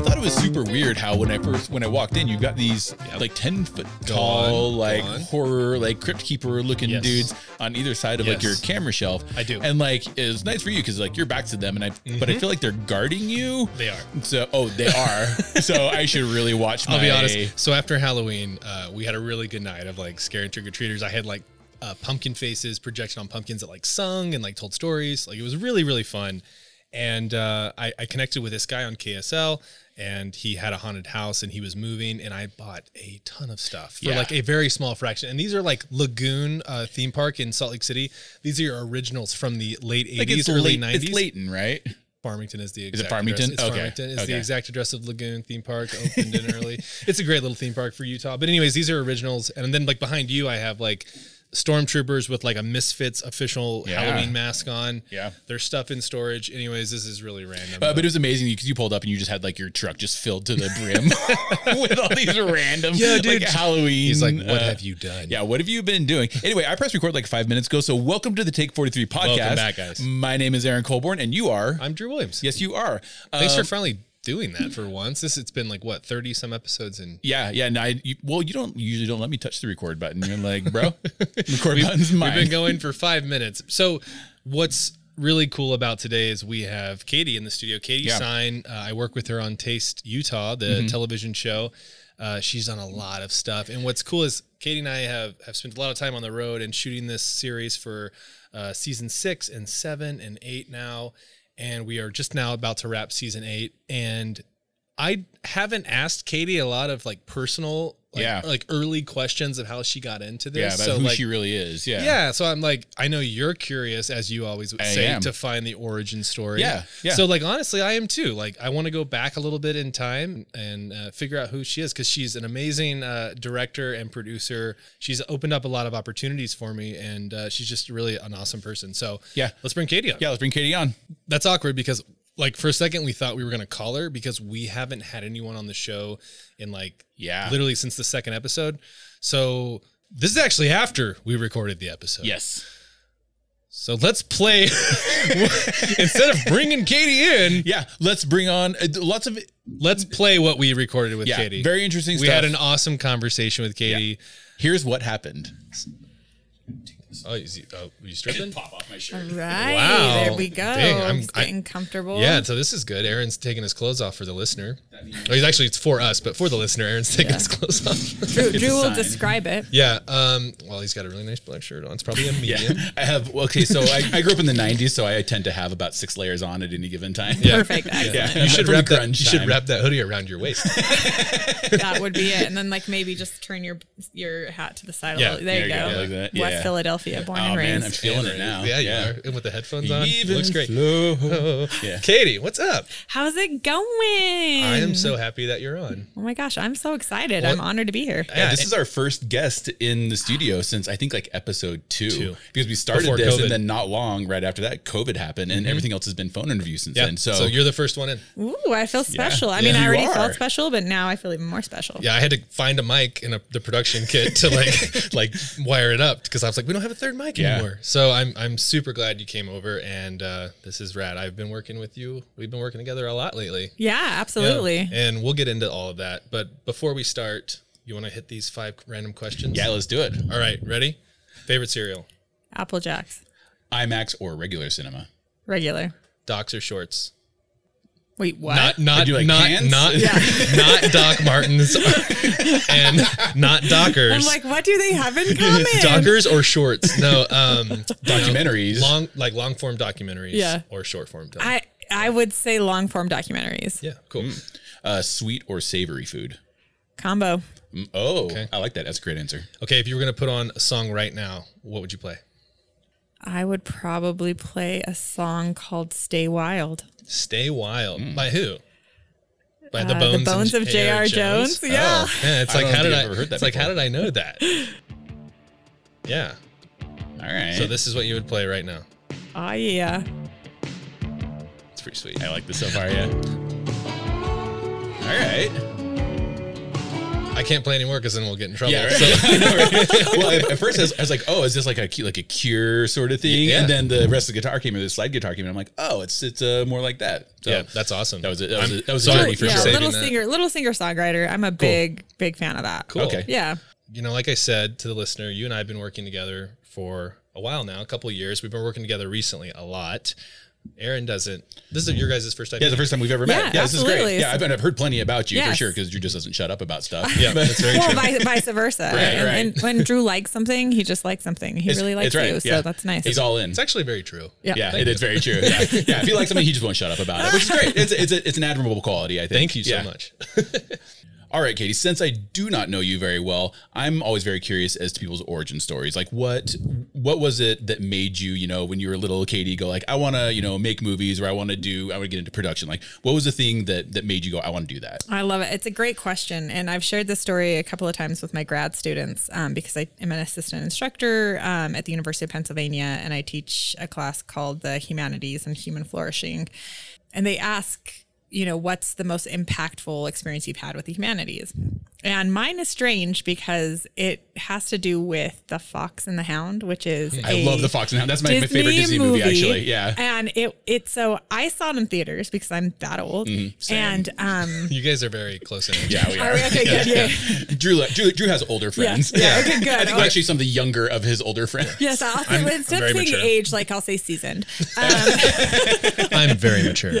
I thought it was super weird how when I first when I walked in, you got these like ten foot tall, like on. horror, like crypt keeper looking Yes. dudes on either side of like your camera shelf. I do. and like it was nice for you because like you're back to them, and I but I feel like they're guarding you. Mm-hmm. They are. So oh, they are. so I should really watch. My, I'll be honest. So after Halloween, uh, we had a really good night of like scaring trick or treaters. I had like uh, pumpkin faces projected on pumpkins that like sung and like told stories. Like it was really really fun. And uh, I, I connected with this guy on KSL, and he had a haunted house, and he was moving, and I bought a ton of stuff for Yeah. like a very small fraction. And these are like Lagoon uh, theme park in Salt Lake City. These are your originals from the late Like '80s, it's early late, '90s. It's Layton, right? Farmington is the is it exact Farmington? Address. It's Okay, Farmington is okay. the exact address of Lagoon theme park. Opened in early. It's a great little theme park for Utah. But anyways, these are originals, and then like behind you, I have like stormtroopers with like a Misfits official Yeah. Halloween mask on. Yeah. there's stuff in storage. Anyways, this is really random. Uh, but it was amazing because you pulled up and you just had like your truck just filled to the brim with all these random Yeah, dude. like Halloween. He's like, "What uh, have you done?" Yeah, what have you been doing? Anyway, I pressed record like five minutes ago. So welcome to the Take 43 podcast. Welcome back, guys. My name is Aaron Colborn and you are. I'm Dru Williams. yes, you are. Thanks Um, for finally doing that for once. This it's been like what thirty some episodes and. Yeah, yeah. And I, you, well, you don't you usually don't let me touch the record button. You're like, bro, record button's mine. We've been going for five minutes. So, what's really cool about today is we have Katy in the studio. Katy Yeah. Sine. Uh, I work with her on Taste Utah, the Mm-hmm. television show. Uh, she's done a lot of stuff, and what's cool is Katy and I have have spent a lot of time on the road and shooting this series for uh, season six and seven and eight now, and we are just now about to wrap season eight. And I haven't asked Katy a lot of like personal, like, Yeah. like early questions of how she got into this. yeah, about so who like, she really is. Yeah, yeah. So I'm like, I know you're curious, as you always would I say, am. to find the origin story. Yeah, yeah. So like, honestly, I am too. Like, I want to go back a little bit in time and uh, figure out who she is because she's an amazing uh, director and producer. She's opened up a lot of opportunities for me, and uh, she's just really an awesome person. So Yeah. let's bring Katy on. yeah. Let's bring Katy on. That's awkward because. Like for a second, we thought we were gonna call her because we haven't had anyone on the show in like Yeah. literally since the second episode. So this is actually after we recorded the episode. Yes. So let's play instead of bringing Katy in. Yeah. Let's bring on uh, lots of Let's play what we recorded with yeah. Katy. Very interesting we stuff. had an awesome conversation with Katy. Here's what happened. Oh, is he, oh, you stripping? Pop off my shirt. Right. Wow. There we go. Dang, I'm- Just I- getting comfortable. Yeah, so this is good. Aaron's taking his clothes off for the listener. Oh, he's actually it's for us, but for the listener, Aaron's taking Yeah. his clothes off. Dru, Dru will describe it. yeah. Um. Well, he's got a really nice black shirt on. It's probably a medium. yeah. I have okay, so I, I grew up in the '90s, so I tend to have about six layers on at any given time. Yeah. Perfect. Excellent. Yeah. You should wrap that. You should wrap that hoodie around your waist. That would be it. And then like maybe just turn your your hat to the side Yeah, a little. There, you go. like that. West Yeah. Philadelphia, born Oh and man, raised. I'm feeling it now. Yeah, you are. And with the headphones on, Even looks great. flow. Yeah. Katy, what's up? How's it going? I am so happy that you're on. Oh my gosh, I'm so excited. Well- I'm honored to be here. Yeah, this is our first guest in the studio since I think like episode two, Two. because we started Before this COVID. Mm-hmm. and then not long right after that COVID happened and everything else has been phone interviews since Yeah. then. So, So, you're the first one in. Ooh, I feel special. I Yeah, mean, I already are. felt special, but now I feel even more special. Yeah, I had to find a mic in a, the production kit to like like wire it up because I was like, we don't have a third mic Yeah. anymore. So I'm I'm super glad you came over and uh, this is rad. I've been working with you. We've been working together a lot lately. Yeah, absolutely. Yeah. And we'll get into all of that. But before we start, you want to hit these five random questions? yeah, let's do it. All right, ready? Favorite cereal? Apple Jacks, IMAX or regular cinema. regular. Docs or shorts? Wait, what? Not not do like not cans? not not Doc Martens and not Dockers. I'm like, what do they have in common? Dockers or shorts? No, um, Documentaries. long like long form documentaries. Yeah. or short form. doc- I I would say long form documentaries. yeah, cool. Uh, sweet or savory food. Combo. Mm, Oh, Okay. I like that. That's a great answer. Okay, if you were gonna put on a song right now, what would you play? I would probably play a song called "Stay Wild." "Stay Wild" by who? By Uh, the the Bones, and Bones of J.R. J.R. Jones? Yeah. Oh, yeah. It's I like how did I? Ever heard that It's like how did I know that? Yeah. All right. So this is what you would play right now. Oh yeah. It's pretty sweet. I like this so far. Yeah. All right. I I can't play anymore because then we'll get in trouble. Yeah, right. So, I know, right? well, at, at first I was, I was like, "Oh, is this like a like a cure sort of thing?" Yeah. And then the rest of the guitar came in, the slide guitar came in. I'm like, "Oh, it's it's uh, more like that." So yeah, that's awesome. that was it. That was a, that was a journey for yeah, sure. saving little that. singer, little singer songwriter. I'm a big, big fan of that. Cool. Okay. Yeah. You know, like I said to the listener, you and I have been working together for a while now, a couple of years. We've been working together recently a lot. Aaron doesn't. This is your guys' first time. Yeah, it's the first time we've ever met. Yeah, Yeah, this is great. Yeah, I've, I've heard plenty about you for sure because Dru just doesn't shut up about stuff. yeah, that's very Well, true. vice, vice versa. and, right. and when Dru likes something, he just likes something. He really likes right. you, so yeah. that's nice. He's all in. It's actually very true. yeah. Yeah, it is very true. Yeah. yeah, if he likes something, he just won't shut up about it, which is great. It's it's, a, it's an admirable quality. I think. Thank you so Yeah. much. All right, Katy. Since I do not know you very well, I'm always very curious as to people's origin stories. Like, what what was it that made you, you know, when you were little, Katy, go like, I want to, you know, make movies or I want to do, I want to get into production. Like, what was the thing that that made you go, I want to do that? I love it. It's a great question. And I've shared this story a couple of times with my grad students um, because I am an assistant instructor um, at the University of Pennsylvania and I teach a class called the Humanities and Human Flourishing. And they ask, you know, what's the most impactful experience you've had with the humanities? And mine is strange because it has to do with The Fox and the Hound, which is I a love the Fox and the Hound. That's my, my favorite Disney movie, actually. Yeah. And it it's so I saw it in theaters because I'm that old. same. and um You guys are very close in age. Yeah, we are are. we okay, good, yeah. Dru, Dru, Dru has older friends. Yeah, okay, good. I think Okay. actually some of the younger of his older friends. Yes, I'll say I'm- instead I'm very of saying mature. age, like I'll say seasoned. Um, I'm very mature.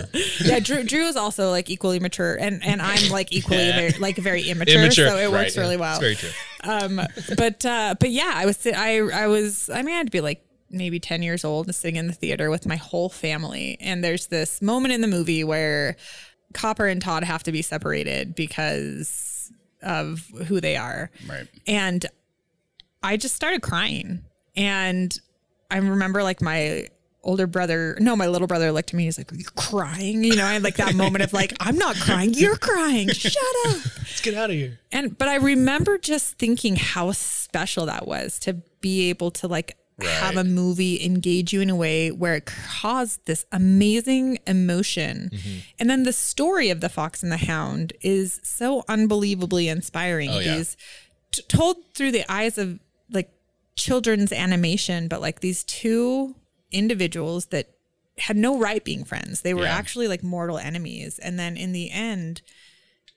yeah, Dru, Dru is also like equally mature, and and I'm like equally Yeah. very, like very immature, Immature, so it works right. really well. It's very true. Um, but uh, but yeah, I was I I was I mean I had to be like maybe 10 years old and sitting in the theater with my whole family and there's this moment in the movie where Copper and Todd have to be separated because of who they are. Right. And I just started crying. And I remember like my older brother, no, my little brother looked at me. He's like, Are you crying? You know, I had like that moment of like, I'm not crying. You're crying. Shut up. Let's get out of here. And, but I remember just thinking how special that was to be able to like have a movie engage you in a way where it caused this amazing emotion. Mm-hmm. And then the story of the fox and the hound is so unbelievably inspiring. Oh, yeah. These t- told through the eyes of like children's animation, but like these two individuals that had no right being friends. They were Yeah. actually like mortal enemies. And then in the end,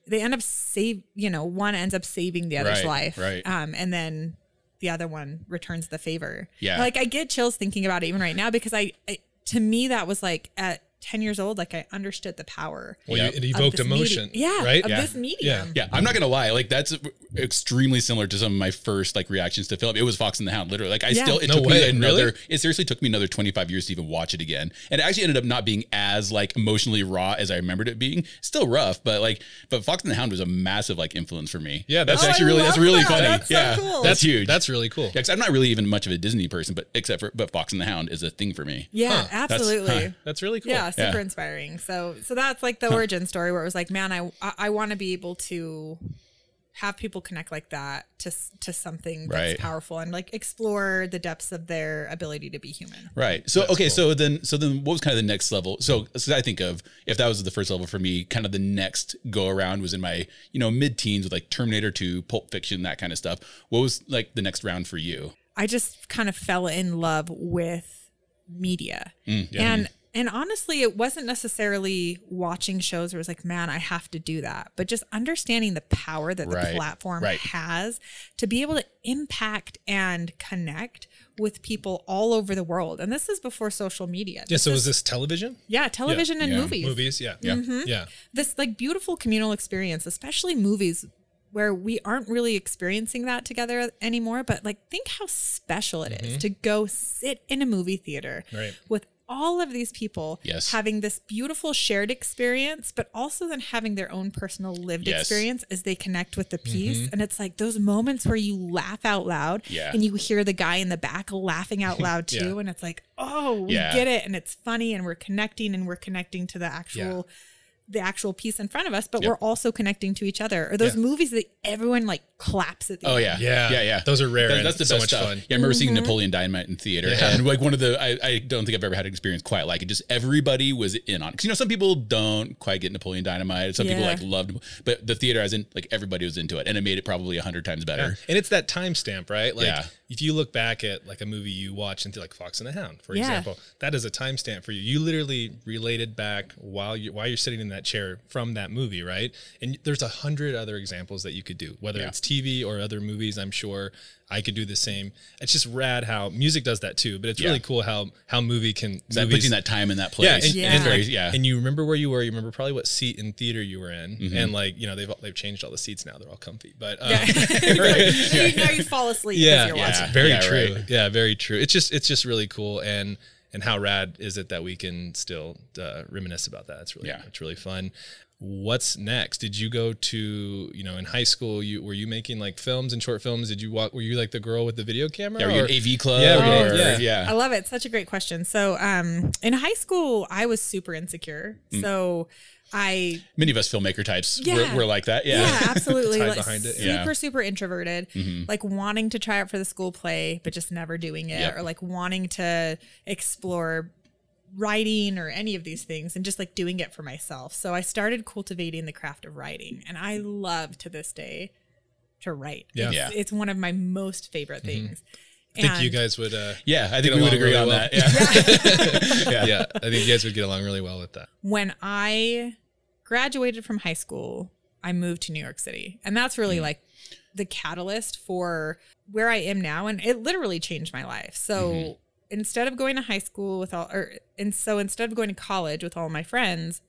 they end up save you know, one ends up saving the other's Right, life. right. Um, and then the other one returns the favor. Yeah. Like I get chills thinking about it even right now because I, I to me that was like at 10 years old, like I understood the power. Well, Yeah. it evoked emotion. medi- yeah, Right. of Yeah. this medium. Yeah, yeah. I'm not gonna lie. Like that's extremely similar to some of my first like reactions to film. It was Fox and the Hound, literally. Like I Yeah. still, it No took way, me another. really? It seriously took me another 25 years to even watch it again, and it actually ended up not being as like emotionally raw as I remembered it being. Still rough, but like, but Fox and the Hound was a massive like influence for me. Yeah, that's that's- actually Oh, I really that's really that. funny. That's so yeah, cool. that's, huge. That's really cool. Yeah, 'cause I'm not really even much of a Disney person, but except for but Fox and the Hound is a thing for me. Yeah, Huh. absolutely. huh. That's really cool. Yeah, super Yeah. inspiring. So so that's like the origin story where it was like, man, I I, I want to be able to have people connect like that to to something that's Right. powerful and like explore the depths of their ability to be human. Right. So That's okay. cool. So then, so then, what was kind of the next level? So, so I think of if that was the first level for me, kind of the next go around was in my you know mid teens with like Terminator Two, Pulp Fiction, that kind of stuff. What was like the next round for you? I just kind of fell in love with media. Mm, And and honestly, it wasn't necessarily watching shows where it was like, man, I have to do that, but just understanding the power that Right, the platform right. has to be able to impact and connect with people all over the world. And this is before social media. Yeah. This So is- was this television? yeah, television and yeah. movies. Movies? Yeah. Yeah. Mm-hmm. Yeah. This like beautiful communal experience, especially movies where we aren't really experiencing that together anymore, but like think how special it is mm-hmm. to go sit in a movie theater Right. with all of these people Yes. having this beautiful shared experience, but also then having their own personal lived Yes. experience as they connect with the mm-hmm. piece. And it's like those moments where you laugh out loud Yeah. and you hear the guy in the back laughing out loud too. Yeah. And it's like, oh, we Yeah. get it. And it's funny and we're connecting and we're connecting to the actual the actual piece in front of us, but Yep. we're also connecting to each other. Or those Yeah. movies that everyone like claps at the Oh end. yeah, Yeah. yeah, yeah. Those are rare That- that's the so best much stuff. fun. Yeah, I remember seeing Mm-hmm. Napoleon Dynamite in theater, Yeah. and like one of the, I, I don't think I've ever had an experience quite like it. Just everybody was in on. It. Because you know, some people don't quite get Napoleon Dynamite. Some people like loved, but the theater, as in like everybody was into it, and it made it probably a hundred times better. And it's that timestamp, right? Like Yeah. if you look back at like a movie you watch into like Fox and the Hound, for Yeah. example, that is a timestamp for you. You literally related back while you while you're sitting in that chair from that movie, right? And there's a hundred other examples that you could do, whether Yeah. it's TV or other movies. I'm sure I could do the same. It's just rad how music does that too. But it's Yeah. really cool how how movie can That puts you in that time in that place. yeah, and, Yeah. and, Very- like, yeah. and you remember where you were. You remember probably what seat in theater you were in, Mm-hmm. and like you know they've they've changed all the seats now. They're all comfy, but um, Yeah. you know you fall asleep yeah, you're yeah. watching. very Yeah, true. right. Yeah, very true. It's just it's just really cool, and and how rad is it that we can still uh, reminisce about that? It's really Yeah. it's really fun. What's next? Did you go to you know in high school? You were you making like films and short films? Did you walk? Were you like the girl with the video camera? Yeah, were you or- an AV club? Yeah, or, yeah. yeah. I love it. Such a great question. So, um, in high school, I was super insecure. Mm. So, I Many of us filmmaker types Yeah. were, were like that. Yeah. yeah, absolutely, like, behind it. super Yeah. Mm-hmm. super introverted, like wanting to try out for the school play, but just never doing it, Yep. or like wanting to explore writing or any of these things and just like doing it for myself. So I started cultivating the craft of writing, and I love to this day to write. Yeah. it's, Yeah. it's one of my most favorite things. I think you guys would. Uh, Yeah, I think we would agree really on well. that. Yeah. yeah. yeah, I think you guys would get along really well with that. when I graduated from high school, I moved to New York City. And that's really mm. like the catalyst for where I am now. And it literally changed my life. So mm-hmm. instead of going to high school with all, or, and so instead of going to college with all my friends,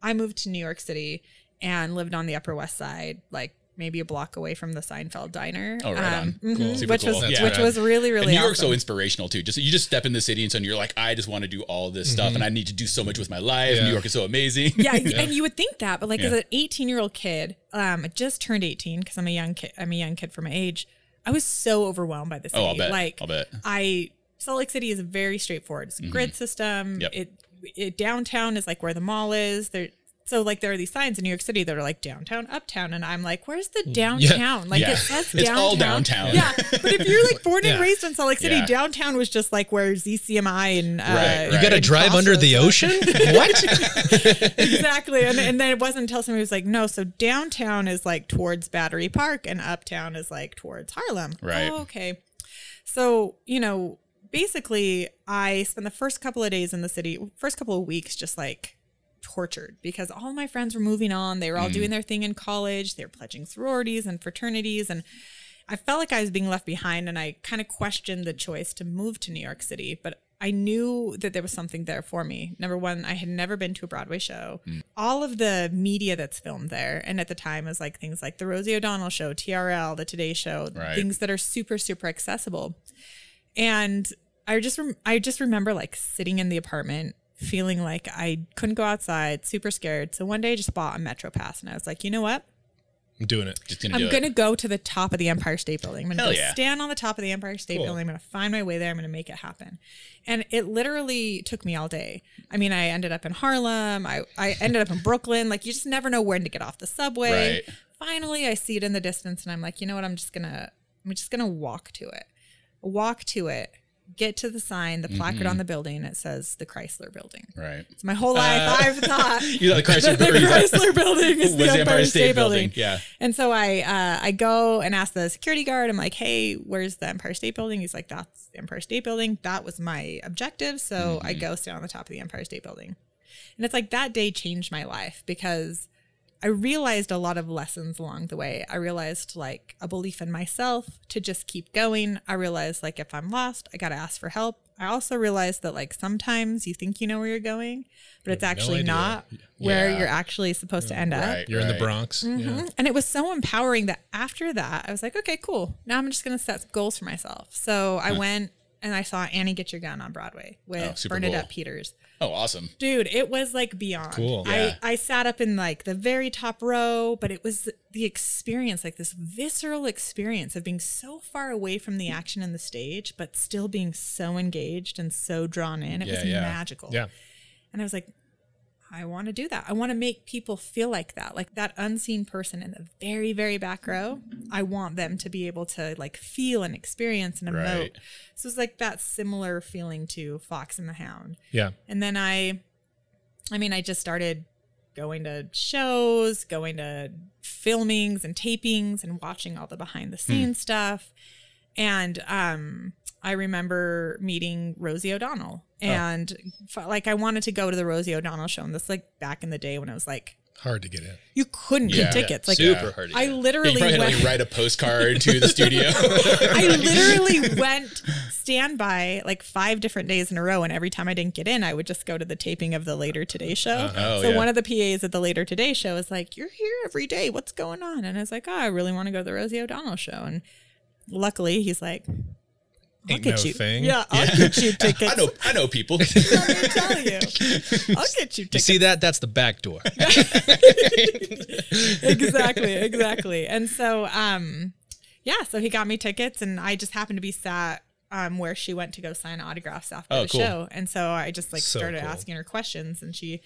I moved to New York City and lived on the Upper West Side, like maybe a block away from the Seinfeld Diner. Oh, right on. mhm, Cool. Super Which cool. was That's which rad. was really And really New York's so inspirational too. Just you just step in the city and so you're like, I just want to do all this stuff and I need to do so much with my life. Yeah. New York is so amazing. yeah, and you would think that, but like as an 18 year old kid, um, I just turned 18 because I'm a young kid. I'm a young kid for my age. I was so overwhelmed by the city. Oh, I'll bet. Like, I'll bet. I Salt Lake City is very straightforward. It's a grid system. Mm-hmm. Yep. It, it downtown is like where the mall is. There. So like there are these signs in New York City that are like downtown, uptown, and I'm like, where's the downtown? Like Mm, Yeah. it says It's downtown. all downtown. Yeah, but if you're like born and Yeah. raised in Salt Lake City, Yeah. downtown was just like where ZCMI and uh, Right, You got to drive under the ocean. what? exactly. And, and then it wasn't until somebody was like, no, so downtown is like towards Battery Park and uptown is like towards Harlem. Right. Oh, okay. So, you know, basically, I spent the first couple of days in the city, first couple of weeks, just like tortured because all my friends were moving on. They were all mm. doing their thing in college. They were pledging sororities and fraternities. And I felt like I was being left behind and I kind of questioned the choice to move to New York City, but I knew that there was something there for me. Number one, I had never been to a Broadway show. Mm. All of the media that's filmed there, and at the time was like things like the Rosie O'Donnell show, TRL, the Today Show, Right. things that are super, super accessible. And I just rem- I just remember like sitting in the apartment feeling like I couldn't go outside, super scared. So one day I just bought a Metro Pass and I was like, you know what? I'm doing it. Just gonna I'm do going to it. go to the top of the Empire State Building. I'm going to Hell go yeah. stand on the top of the Empire State Cool. Building. I'm going to find my way there. I'm going to make it happen. And it literally took me all day. I mean, I ended up in Harlem. I, I ended up in Brooklyn. Like, you just never know when to get off the subway. Right. Finally, I see it in the distance and I'm like, you know what? I'm just to, I'm just going to walk to it. Walk to it. Get to the sign, the placard Mm-hmm. on the building. It says the Chrysler Building. Right. So my whole life, I've thought You know, the Chrysler, the Chrysler Building is the Empire, State, Building. Yeah. And so I uh, I go and ask the security guard. I'm like, hey, where's the Empire State Building? He's like, that's the Empire State Building. That was my objective. So I go stand on the top of the Empire State Building. And it's like that day changed my life because I realized a lot of lessons along the way. I realized like a belief in myself to just keep going. I realized like if I'm lost, I got to ask for help. I also realized that like sometimes you think you know where you're going, but it's have no actually idea. not where you're actually supposed to end up. You're in the. Bronx. Yeah. Mhm. And it was so empowering that after that, I was like, okay, cool. Now I'm just going to set some goals for myself. So I went and I saw Annie Get Your Gun on Broadway with Oh, Bernadette cool. Peters. Oh, awesome. Dude, it was like beyond. Cool. Yeah. I, I sat up in like the very top row, but it was the experience, like this visceral experience of being so far away from the action and the stage, but still being so engaged and so drawn in. It Yeah, was yeah. magical. Yeah. And I was like, I want to do that. I want to make people feel like that, like that unseen person in the very, very back row. I want them to be able to like feel and experience and emote. Right. So it's like that similar feeling to Fox and the Hound. Yeah. And then I, I mean, I just started going to shows, going to filmings and tapings and watching all the behind the scenes stuff. And um, I remember meeting Rosie O'Donnell oh. and f- like I wanted to go to the Rosie O'Donnell show. And this like back in the day when it was like, Hard to get in. you couldn't Yeah. get tickets. Like Super hard to I get in. You literally probably had to went, like write a postcard to the studio. I literally went standby like five different days in a row, and every time I didn't get in, I would just go to the taping of the Later Today show. Uh-huh. Oh, so yeah. one of the PAs at the Later Today show is like, "You're here every day. What's going on?" And I was like, "Oh, I really want to go to the Rosie O'Donnell show." And luckily, he's like, "I'll Ain't get no you, thing. yeah, I'll get you tickets. I know, I know people. I'm gonna tell you, I'll get you tickets. You see that? That's the back door. exactly, exactly. And so, um, yeah, so he got me tickets, and I just happened to be sat um, where she went to go sign autographs after Oh, the cool. show, and so I just like So started cool. asking her questions, and she,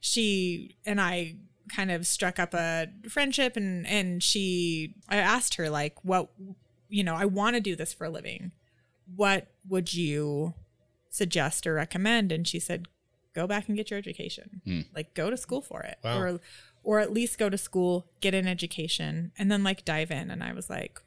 she and I kind of struck up a friendship, and and she, I asked her like, what, you know, I want to do this for a living. What would you suggest or recommend? And she said, go back and get your education. Hmm. Like go to school for it. Wow. Or or at least go to school, get an education, and then like dive in. And I was like,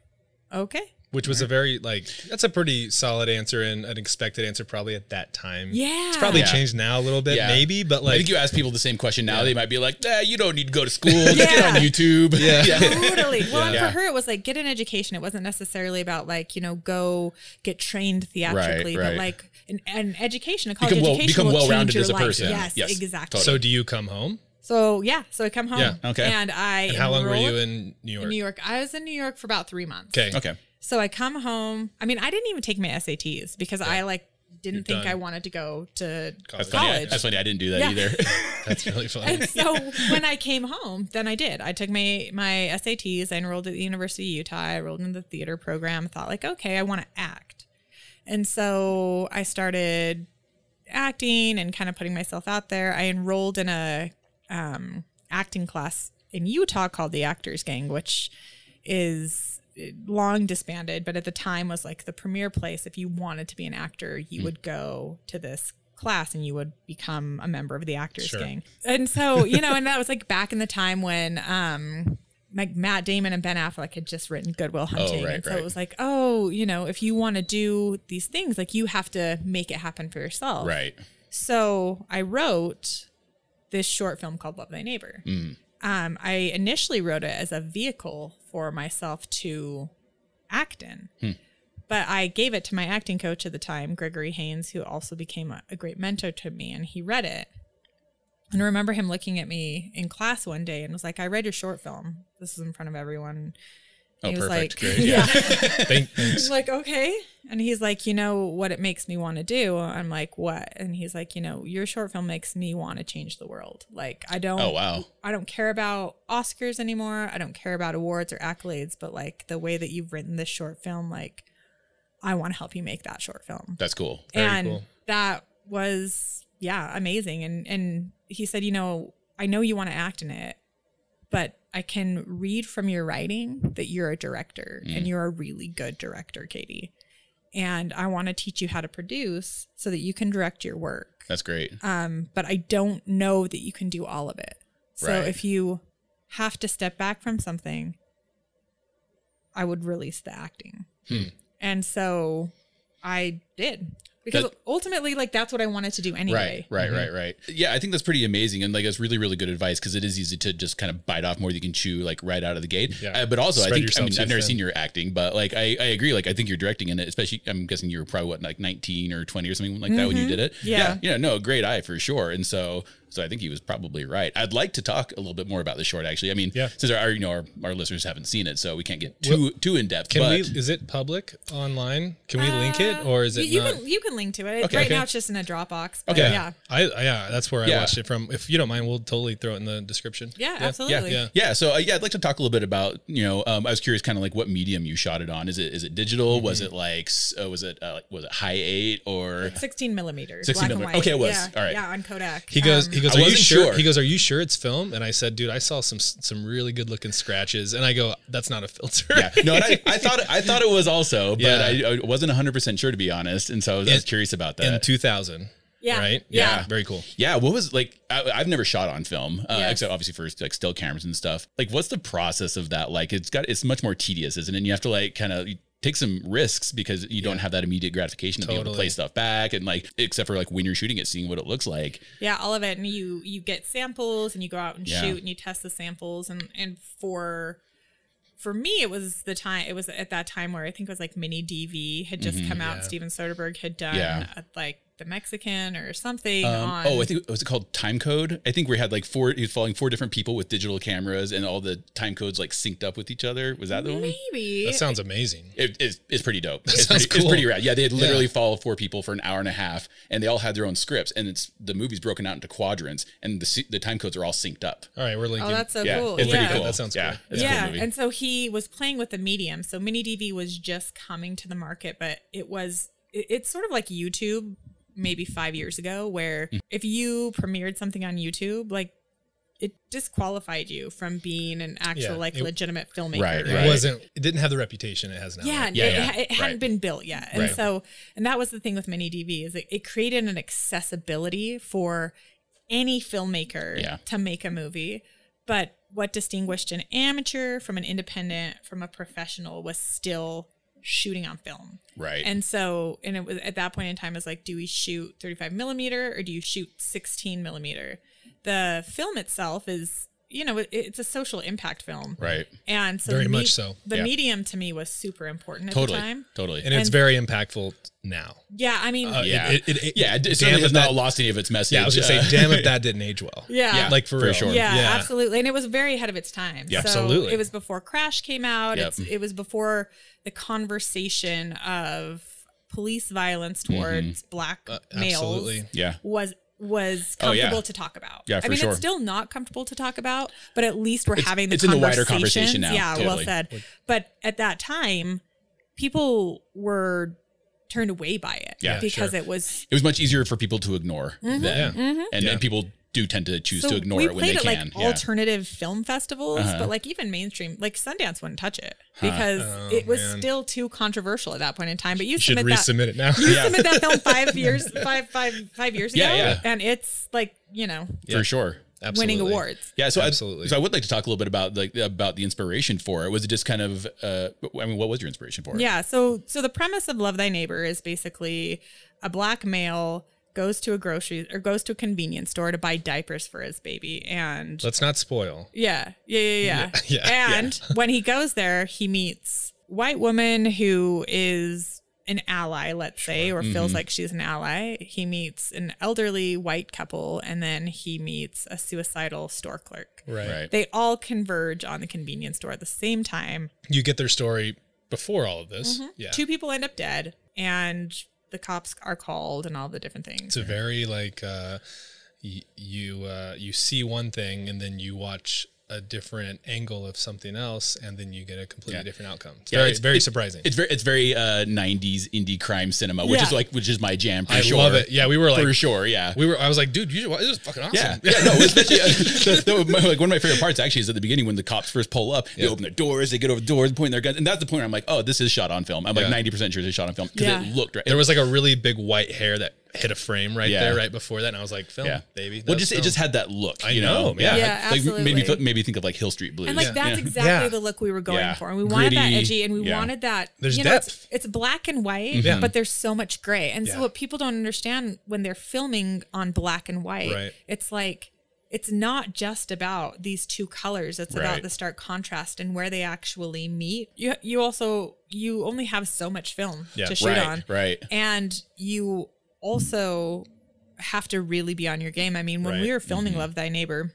okay. Which was a very like that's a pretty solid answer and an expected answer probably at that time. Yeah. It's probably Yeah. changed now a little bit, Yeah. maybe, but like, I think you ask people the same question now, they might be like, "Nah, you don't need to go to school. Just get on YouTube." Yeah. totally. Well, and for her, it was like get an education. It wasn't necessarily about like you know go get trained theatrically, Right, but like an, an education, a college Become well- education, become will change well-rounded your as a life. person. Yes, Yes, exactly. totally. so do you come home? So yeah, so I come home. Yeah, okay. And I And how long were you in New York? in New York? I was in New York for about three months. Okay. Okay. So I come home. I mean, I didn't even take my SATs because I like didn't You're think done. I wanted to go to College. That's funny. That's funny. I didn't do that Yeah. either. That's really funny. And so when I came home, then I did. I took my my SATs. I enrolled at the University of Utah. I enrolled in the theater program. Thought like, okay, I want to act, and so I started acting and kind of putting myself out there. I enrolled in a um, acting class in Utah called the Actors Gang, which is long disbanded, but at the time was like the premier place. If you wanted to be an actor, you would go to this class and you would become a member of the Actors Sure. Gang. And so, you know, and that was like back in the time when, um, like Matt Damon and Ben Affleck had just written Good Will Hunting. right, and so right. it was like, oh, you know, if you want to do these things, like you have to make it happen for yourself. right. So I wrote this short film called Love Thy Neighbor. Um, I initially wrote it as a vehicle for myself to act in. But I gave it to my acting coach at the time, Gregory Haynes, who also became a, a great mentor to me, and he read it. And I remember him looking at me in class one day and was like, I read your short film. This is in front of everyone. Oh, he was perfect. like, Great. yeah. Thank- thanks. I'm like, okay. And he's like, you know what it makes me want to do? I'm like, what? And he's like, you know, your short film makes me want to change the world. Like, I don't Oh wow. I don't care about Oscars anymore. I don't care about awards or accolades, but like the way that you've written this short film, like I want to help you make that short film. That's cool. Very and cool. that was yeah, amazing. And and he said, you know, I know you want to act in it, but I can read from your writing that you're a director and you're a really good director, Katy. And I want to teach you how to produce so that you can direct your work That's great. um, but I don't know that you can do all of it. So Right. if you have to step back from something, I would release the acting. Hmm. And so I did because That- ultimately, like that's what I wanted to do anyway. Right, right, Mm-hmm. right, right. Yeah, I think that's pretty amazing, and like that's really, really good advice because it is easy to just kind of bite off more than you can chew, like right out of the gate. Yeah. Uh, but also, Spread I think i mean i've never thin. seen your acting, but like I, I agree. Like I think you're directing in it, especially I'm guessing you were probably what like 19 or 20 or something like that when you did it. Mm-hmm. Yeah. yeah, no, great eye for sure. And so, so I think he was probably right. I'd like to talk a little bit more about the short. Actually, I mean, Yeah. since our you know our, our listeners haven't seen it, so we can't get too too in depth. Can but we? Is it public online? Can we link it, Uh, or is it you, you not? can you can link to it. Okay. right Okay. now, it's just in a Dropbox. But Okay. Yeah. I yeah, that's where I watched it from. If you don't mind, we'll totally throw it in the description. Yeah, Yeah, absolutely. Yeah. yeah. So uh, yeah, I'd like to talk a little bit about you know um, I was curious kind of like what medium you shot it on. Is it is it digital? Was Mm-hmm. it like uh, was it uh, was it hih eight or 16 millimeters. 16 black and Okay, it was. Yeah, All right. Yeah, on Kodak. He goes. Um, he goes, I "Are you wasn't sure? sure. He goes, "Are you sure it's film?" And I said, "Dude, I saw some some really good looking scratches." And I go, "That's not a filter." yeah, no, and I, I thought I thought it was also, but Yeah. I, I wasn't 100 percent sure to be honest, and so I was, I was curious about that. in 2000. Yeah. Right. Yeah. Very cool. Yeah, what was like? I, I've never shot on film, uh, Yes. except obviously for like still cameras and stuff. Like, what's the process of that? Like, it's got it's much more tedious, isn't it? And you have to like kind of take some risks because you don't have that immediate gratification of being able to play stuff back and like, except for like when you're shooting it, seeing what it looks like. Yeah, all of it, and you you get samples, and you go out and Yeah. shoot, and you test the samples, and and for for me, it was the time. It was at that time where I think it was like Mini DV had just come out. Yeah. Steven Soderbergh had done Yeah. uh, like the Mexican or something Um, on. oh, I think was it called Timecode? I think we had like four. He was following four different people with digital cameras, and all the time codes like synced up with each other. Was that the one? maybe That sounds amazing. It, it's, it's pretty dope. It's sounds pretty, it's pretty rad. Yeah, they had literally Yeah. followed four people for an hour and a half, and they all had their own scripts. And it's the movie's broken out into quadrants, and the the time codes are all synced up. All right, we're linking. Oh, that's so yeah, cool. it's yeah. pretty cool. That sounds yeah, cool. it's a cool yeah, and so he was playing with the medium. So Mini DV was just coming to the market, but it was it's sort of like YouTube maybe five years ago, where Mm. if you premiered something on YouTube, like it disqualified you from being an actual Yeah, like it- legitimate filmmaker. Right, it wasn't. It didn't have the reputation it has now. Yeah, right? Yeah, it, yeah, it hadn't right. been built yet, and Right. so and that was the thing with Mini DV is it, it created an accessibility for any filmmaker Yeah. to make a movie. But what distinguished an amateur from an independent from a professional was still shooting on film. right. And so, and it was at that point in time, is like, do we shoot 35 millimeter or do you shoot 16 millimeter? The film itself is, you know, it, it's a social impact film. right. And so, Very the much so. The Yeah. medium to me was super important at Totally. the time. Totally. and it's very impactful now. Yeah, I mean, Uh, yeah. It, it, it, yeah. It, it damn certainly if has that- not lost any of its message. Yeah, I was gonna say, Uh, damn if that didn't age well. yeah, yeah. like for, for real. sure. Yeah, Yeah. absolutely. And it was very ahead of its time. Yeah, so absolutely. It was before Crash came out. Yep. It's, it was before the conversation of police violence towards black Uh, males absolutely. yeah. was was Oh, yeah. comfortable to talk about. Yeah, I mean, sure. it's still not comfortable to talk about, but at least we're having the it's in the wider conversations. conversation now, Yeah, well said. But at that time, people were turned away by it Yeah, because sure. it was It was much easier for people to ignore mm-hmm. Mm-hmm. then, Yeah. and Yeah. and people do tend to choose so to ignore we it when they played at can. like yeah. alternative film festivals, Uh-huh. but like even mainstream, like Sundance wouldn't touch it because Oh, it was man. still too controversial at that point in time. But you, You should submit that, resubmit it now. you Yeah. submit that film five years, five, five, five years ago, Yeah, yeah. and it's like you know for sure. winning awards. Yeah, so Absolutely. I, so I would like to talk a little bit about like about the inspiration for it. Was it just kind of? Uh, I mean, what was your inspiration for it? Yeah. So so the premise of Love Thy Neighbor is basically a black male goes to a grocery or goes to a convenience store to buy diapers for his baby and Let's not spoil. Yeah, yeah, yeah, yeah. Yeah, yeah, and when he goes there, he meets white woman who is an ally, let's say, or feels Mm-hmm. like she's an ally. He meets an elderly white couple, and then he meets a suicidal store clerk. Right. Right. They all converge on the convenience store at the same time. You get their story before all of this. Yeah. Two people end up dead, and the cops are called, and all the different things. It's a very like uh, y- you uh, you see one thing and then you watch a different angle of something else and then you get a completely Yeah. different outcome. It's Yeah, very it's- very it's- surprising. It's very it's very uh, '90s indie crime cinema, which is like which is my jam. For I sure. love it. Yeah, we were like for sure. Yeah. we were. I was like, dude, you this is fucking awesome. yeah, yeah, no, especially uh, the, the, like one of my favorite parts actually is at the beginning when the cops first pull up, they open their doors, they get over the doors, pointing their guns, and that's the point where I'm like, oh, this is shot on film. I'm like ninety percent sure this is shot on film because Yeah. it looked right. There was like a really big white hair that hit a frame right Yeah. there, right before that, and I was like, film, yeah, baby. Well, That's just it just had that look. I you know, know, man. Yeah, like, Made me absolutely. feel- made me think of like Hill Street Blues. And like yeah. that's exactly Yeah. the look we were going Yeah. for, and we wanted that edgy, and we Yeah. wanted that. There's you know, it's, depth. it's black and white, Yeah. but there's so much gray. And so what people don't understand when they're filming on black and white, Right. it's like it's not just about these two colors. It's about the stark contrast and where they actually meet. You you also you only have so much film Yeah. to shoot right, on, right. and you also have to really be on your game. I mean, when we were filming mm-hmm. Love Thy Neighbor,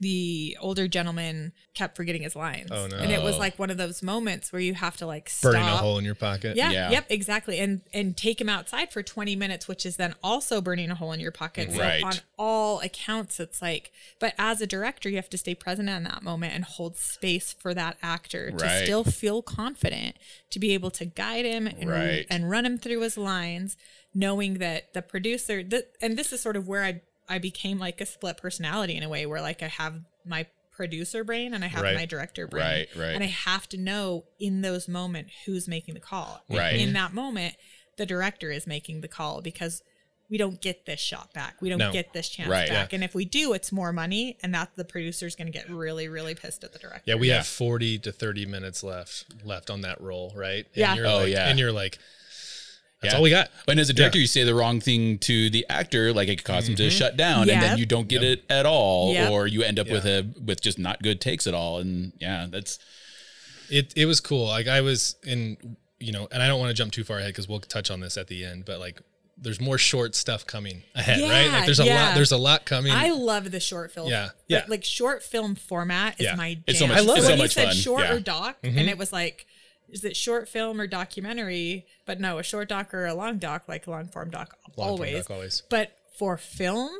the older gentleman kept forgetting his lines. Oh, no. And it was like one of those moments where you have to like stop. burning a hole in your pocket. Yeah, Yeah. yep, exactly. And and take him outside for 20 minutes, which is then also burning a hole in your pocket. So Right. on all accounts, it's like, but as a director, you have to stay present in that moment and hold space for that actor to Right. still feel confident to be able to guide him and, Right. and run him through his lines, knowing that the producer, and this is sort of where I I became like a split personality in a way where like I have my producer brain and I have Right. my director brain. Right, right. And I have to know in those moments who's making the call. Right. In that moment, the director is making the call because we don't get this shot back. We don't No. get this chance Right, back. And if we do, it's more money, and that the producer's going to get really, really pissed at the director. Yeah, we Yeah. have 40 to 30 minutes left left on that roll, right? And Yeah. You're Oh, like, yeah. And you're like, that's Yeah. all we got. And as a director, Yeah. you say the wrong thing to the actor, like it could cause him to mm-hmm. shut down, and then you don't get it at all, Yep. or you end up with a with just not good takes at all. And yeah, that's It it was cool. Like I was in, you know, and I don't want to jump too far ahead because we'll touch on this at the end, but like there's more short stuff coming ahead, right? Yeah, Like there's a yeah. lot there's a lot coming. I love the short film. Yeah, yeah. Like short film format is Yeah. my jam. It's so much- I love So when so you much said fun. short Yeah. or doc, and mm-hmm. it was like, is it short film or documentary? But no, a short doc or a long doc, like long form doc, Long form always. doc, always. But for film,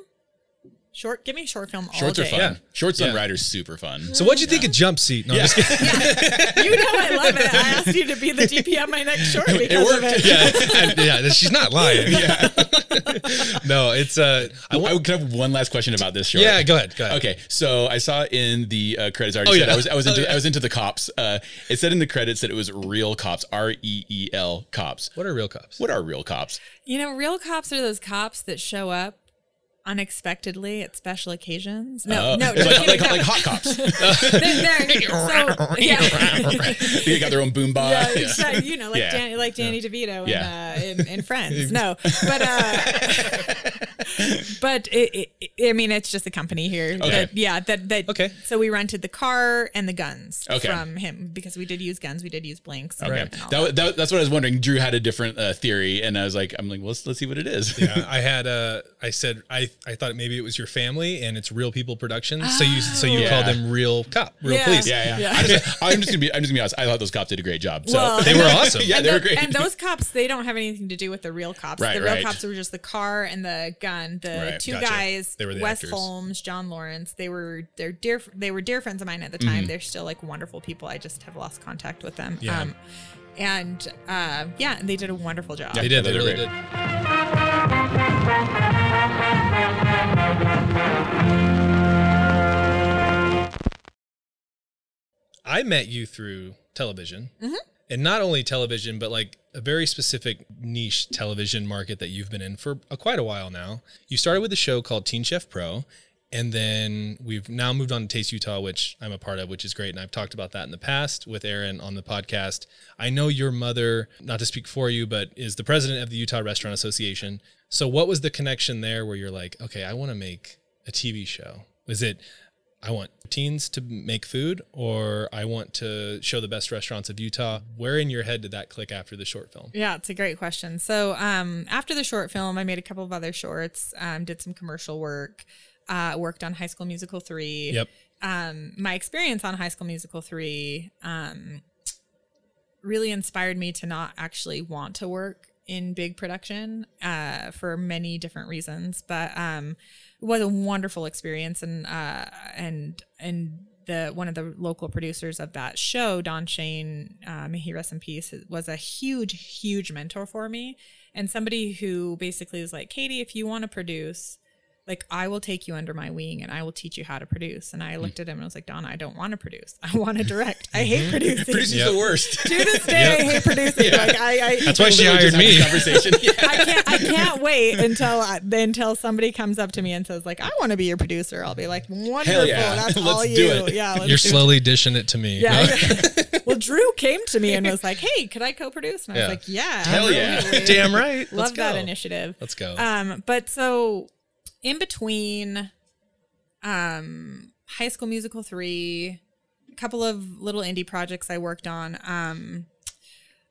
short. Give me a short film all shorts day. are fun. Yeah. Shorts on Yeah. Rider's super fun. so what'd you think of Jump Seat? No, I'm just kidding. You know I love it. I asked you to be the DP on my next short because of worked. it. yeah, and- yeah, she's not lying. yeah. No, it's uh I I want could have one last question about this short. Yeah, go ahead. Go ahead. Okay, so I saw in the uh, credits. I already Oh, said yeah. I was I was Oh, into yeah. I was into the cops. Uh, it said in the credits that it was real cops. R E E L cops. What are real cops? What are real cops? You know, real cops are those cops that show up unexpectedly at special occasions. No, Uh, no, like, just like, like hot cops. They're, they're, so, yeah. they got their own boom box. yeah, exactly. You know, like Yeah. Danny, like Danny DeVito in, Yeah. uh, in, in Friends. No, but uh, but it, it, I mean, it's just a company here. Okay. That, yeah, that that. Okay. So we rented the car and the guns Okay. from him because we did use guns. We did use blanks. Okay, and that, that, that's what I was wondering. Dru had a different uh, theory, and I was like, I'm like, well, let's let's see what it is. Yeah, I had uh I said I I thought maybe it was your family and it's Real People Productions. So you so you Oh. called them Real Cop, Real Yeah. Police. Yeah, yeah. Yeah. I'm, just, I'm just gonna be I'm just gonna be honest. I thought those cops did a great job. So Well, They were awesome. yeah, and, they were tho- great. and those cops, they don't have anything to do with the real cops. Right, the real right. cops were just the car and the gun. The Right, two gotcha. guys, They were the Wes actors. Holmes, John Lawrence. They were they're dear. They were dear friends of mine at the Mm-hmm. time. They're still like wonderful people. I just have lost contact with them. Yeah. Um, and uh, yeah, and they did a wonderful job. Yeah. They did. They They really great. did. I met you through television. Mm-hmm. And not only television, but like a very specific niche television market that you've been in for a, quite a while now. You started with a show called Teen Chef Pro, and then we've now moved on to Taste Utah, which I'm a part of, which is great. And I've talked about that in the past with Aaron on the podcast. I know your mother, not to speak for you, but is the president of the Utah Restaurant Association. So, what was the connection there where you're like, okay, I want to make a TV show? Is it, I want teens to make food, or I want to show the best restaurants of Utah? Where in your head did that click after the short film? Yeah, it's a great question. So, um, after the short film, I made a couple of other shorts, um, did some commercial work, uh, worked on High School Musical 3. Yep. Um, my experience on High School Musical 3 um, really inspired me to not actually want to work in big production uh, for many different reasons. But um, it was a wonderful experience, and uh, and and the one of the local producers of that show, Don Shane, uh, he rest in peace, was a huge, huge mentor for me, and somebody who basically was like, Katy, if you want to produce. Like I will take you under my wing and I will teach you how to produce. And I hmm. looked at him and I was like, Donna, I don't want to produce. I want to direct. I hate mm-hmm. producing. Producing's Yep. the worst. to this day, I hate producing. Like I, I That's why she hired me. this Conversation. Yeah. I can't I can't wait until uh, I, until somebody comes up to me and says like I want to be your producer. I'll be like wonderful. yeah. That's Let's all do you. it. Yeah. let's You're do it. slowly dishing it to me. Yeah. well, Dru came to me and was like, "Hey, could I co-produce?" And I Yeah. was like, "Yeah, Hell yeah. Damn right. Love Let's that initiative. Let's go. Um, but so in between, um, High School Musical three, a couple of little indie projects I worked on. Um,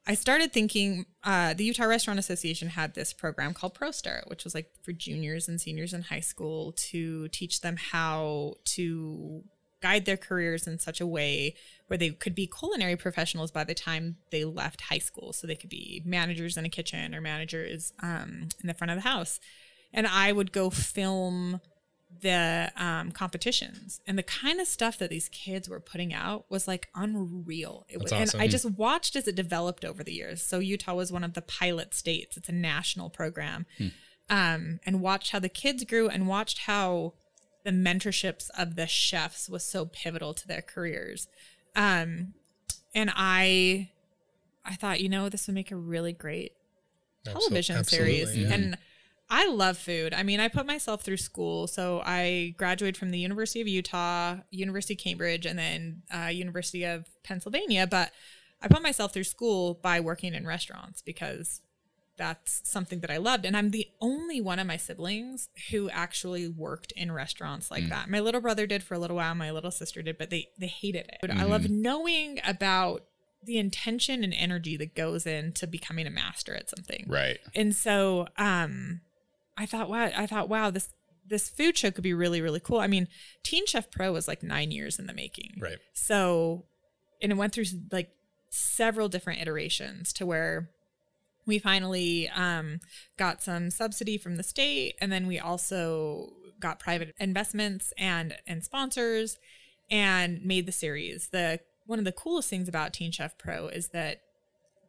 I started thinking uh, the Utah Restaurant Association had this program called ProStart, which was like for juniors and seniors in high school to teach them how to guide their careers in such a way where they could be culinary professionals by the time they left high school. So they could be managers in a kitchen or managers um, in the front of the house. And I would go film the um, competitions and the kind of stuff that these kids were putting out was like unreal. It was, That's and I just watched as it developed over the years. So Utah was one of the pilot states. It's a national program. um, and watched how the kids grew and watched how the mentorships of the chefs was so pivotal to their careers. Um, and I, I thought, you know, this would make a really great television series. yeah. And I love food. I mean, I put myself through school. So I graduated from the University of Utah, University of Cambridge, and then uh, University of Pennsylvania. But I put myself through school by working in restaurants because that's something that I loved. And I'm the only one of my siblings who actually worked in restaurants like that. My little brother did for a little while, my little sister did, but they they hated it. But I love knowing about the intention and energy that goes into becoming a master at something. Right. And so um I thought wow, I thought wow, this this food show could be really really cool. I mean, Teen Chef Pro was like 9 years in the making. Right. So, and it went through like several different iterations to where we finally um, got some subsidy from the state, and then we also got private investments and and sponsors, and made the series. The one of the coolest things about Teen Chef Pro is that